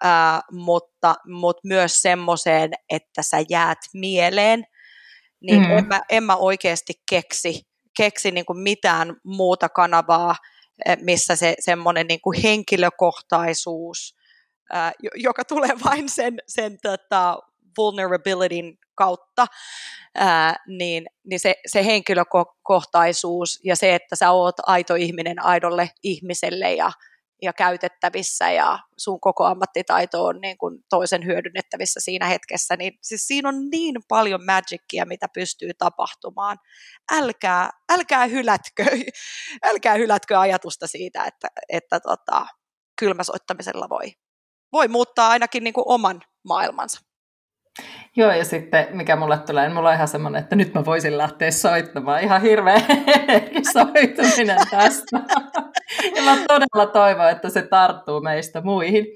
Speaker 2: ää, mutta, mutta myös semmoiseen, että sä jäät mieleen, niin mm. en, mä, en mä oikeasti keksi, keksi niin kuin mitään muuta kanavaa, missä se semmoinen niin kuin henkilökohtaisuus, ää, joka tulee [LAUGHS] vain sen, sen tota, vulnerabilityn kautta, ää, niin, niin se, se henkilökohtaisuus ja se, että sä oot aito ihminen aidolle ihmiselle ja, ja käytettävissä ja sun koko ammattitaito on niin kuin toisen hyödynnettävissä siinä hetkessä, niin siis siinä on niin paljon magicia, mitä pystyy tapahtumaan. Älkää, älkää hylätkö, [LAUGHS] älkää hylätkö ajatusta siitä, että, että tota, kylmäsoittamisella voi, voi muuttaa ainakin niin kuin oman maailmansa.
Speaker 1: Joo, ja sitten mikä mulle tulee, niin mulla on ihan semmoinen, että nyt mä voisin lähteä soittamaan. Ihan hirveä [LAUGHS] soittaminen tästä. ja mä todella toivon, että se tarttuu meistä muihin.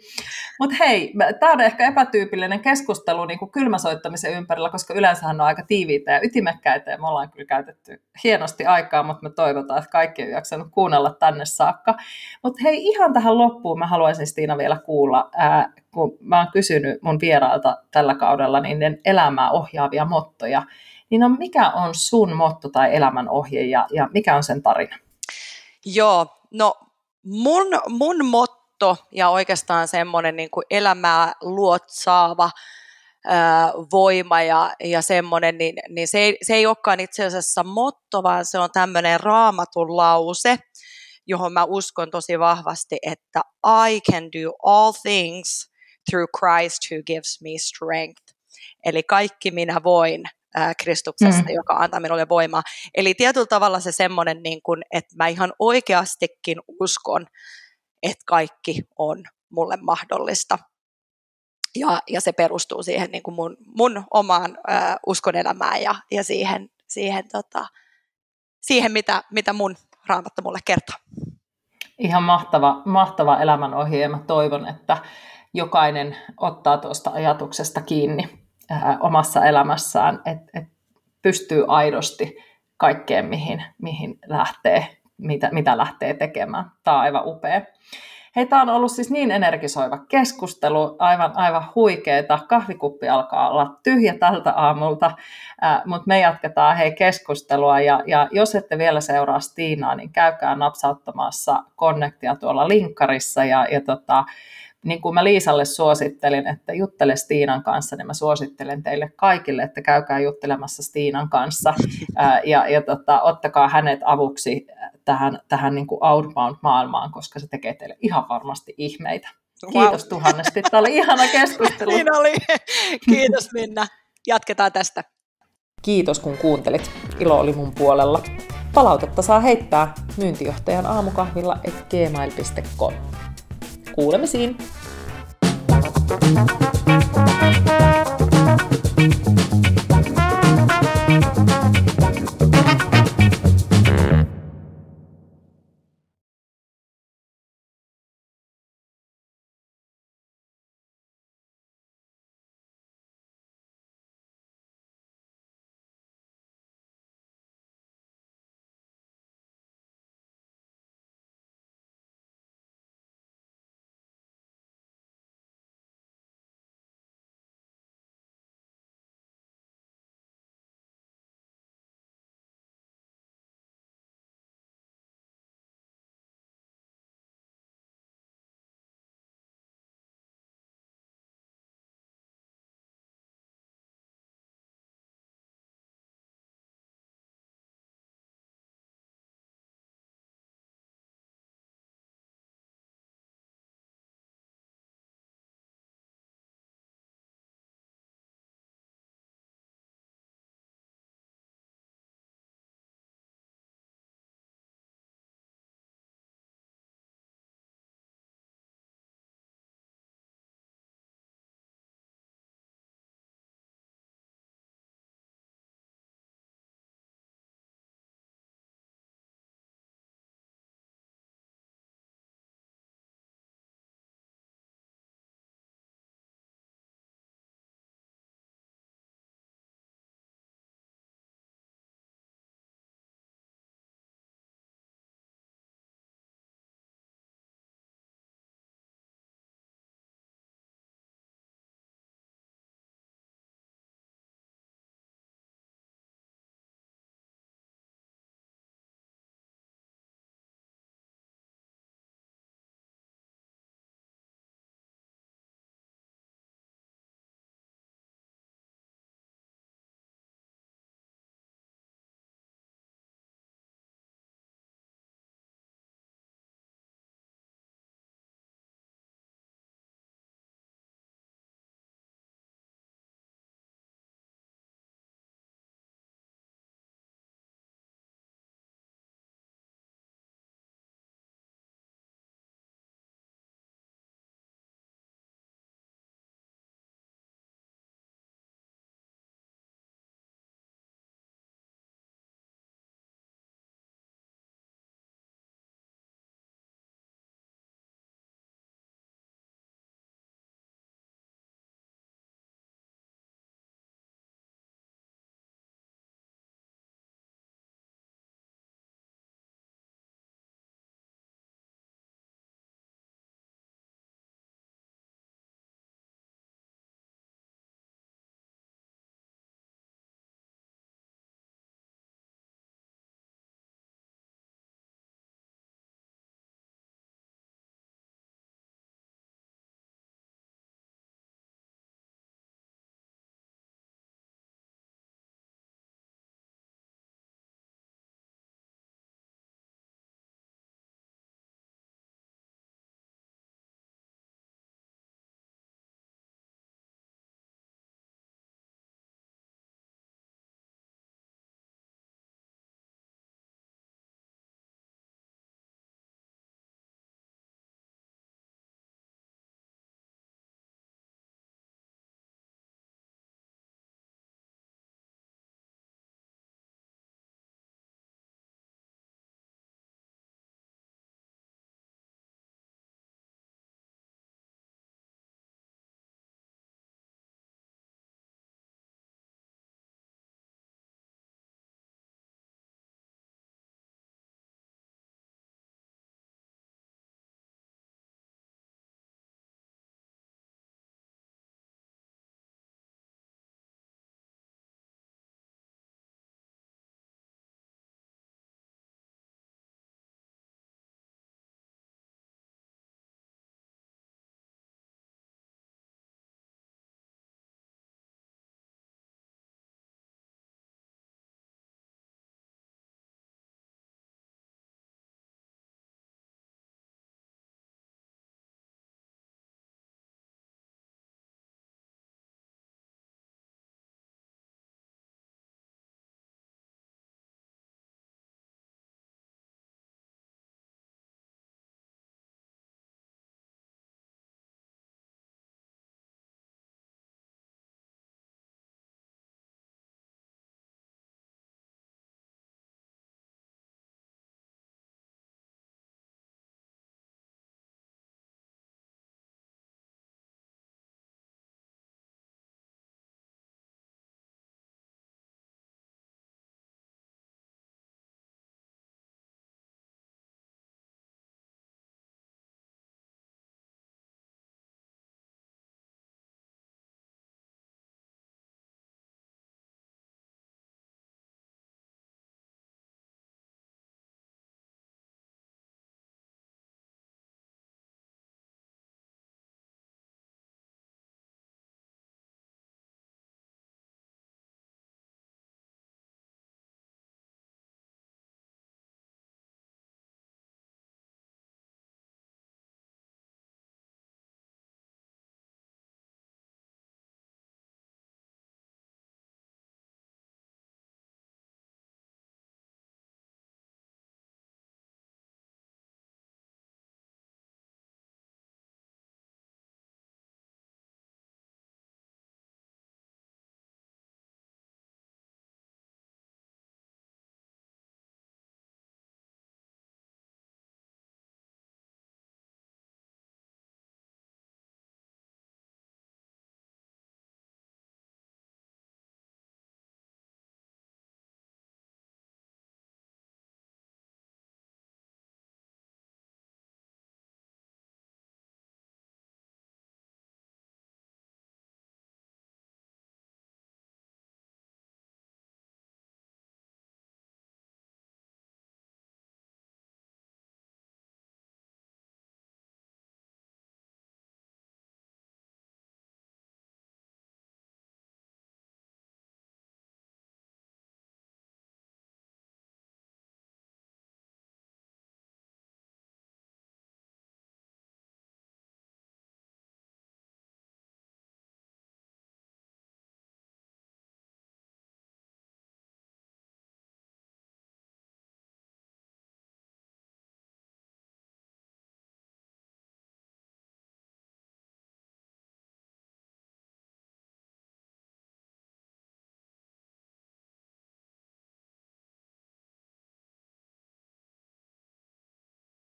Speaker 1: Mutta hei, tämä on ehkä epätyypillinen keskustelu niin kuin kylmäsoittamisen ympärillä, koska yleensä on aika tiiviitä ja ytimekkäitä, ja me ollaan kyllä käytetty hienosti aikaa, mutta me toivotaan, että kaikki on jaksanut kuunnella tänne saakka. Mutta hei, ihan tähän loppuun mä haluaisin Stiina vielä kuulla, ää, kun mä oon kysynyt mun vierailta tällä kaudella niin elämää ohjaavia mottoja, niin on, mikä on sun motto tai elämän ohje ja, ja mikä on sen tarina?
Speaker 2: Joo, no mun, mun motto ja oikeastaan semmoinen niin kuin elämää luotsaava ää, voima ja, ja semmoinen, niin, niin se, ei, se ei olekaan itse asiassa motto, vaan se on tämmöinen raamatun lause, johon mä uskon tosi vahvasti, että I can do all things through Christ who gives me strength. Eli kaikki minä voin ää, Kristuksesta, mm. joka antaa minulle voimaa. Eli tietyllä tavalla se semmoinen, niin kuin, että mä ihan oikeastikin uskon, että kaikki on mulle mahdollista. Ja, ja se perustuu siihen niin kuin mun, mun omaan ää, elämään ja, ja siihen, siihen, tota, siihen mitä, mitä mun raamattu mulle kertoo.
Speaker 1: Ihan mahtava, mahtava elämänohje ja mä toivon, että jokainen ottaa tuosta ajatuksesta kiinni ää, omassa elämässään, että et pystyy aidosti kaikkeen, mihin, mihin lähtee, mitä, mitä lähtee tekemään. Tämä on aivan upea. Hei, tämä on ollut siis niin energisoiva keskustelu, aivan, aivan huikeeta. Kahvikuppi alkaa olla tyhjä tältä aamulta, äh, mutta me jatketaan hei keskustelua. Ja, ja jos ette vielä seuraa Stiinaa, niin käykää napsauttamassa Connectia tuolla linkkarissa. Ja, ja tota, niin kuin mä Liisalle suosittelin, että juttele Stiinan kanssa, niin mä suosittelen teille kaikille, että käykää juttelemassa Stiinan kanssa [LAUGHS] ja, ja tota, ottakaa hänet avuksi tähän, tähän niin kuin outbound-maailmaan, koska se tekee teille ihan varmasti ihmeitä. Kiitos wow. tuhannesti. Tämä oli ihana keskustelu. [LAUGHS]
Speaker 2: niin oli. Kiitos Minna. Jatketaan tästä.
Speaker 1: Kiitos kun kuuntelit. Ilo oli mun puolella. Palautetta saa heittää myyntijohtajan aamukahvilla et gmail.com. Kuulemisiin! Thank you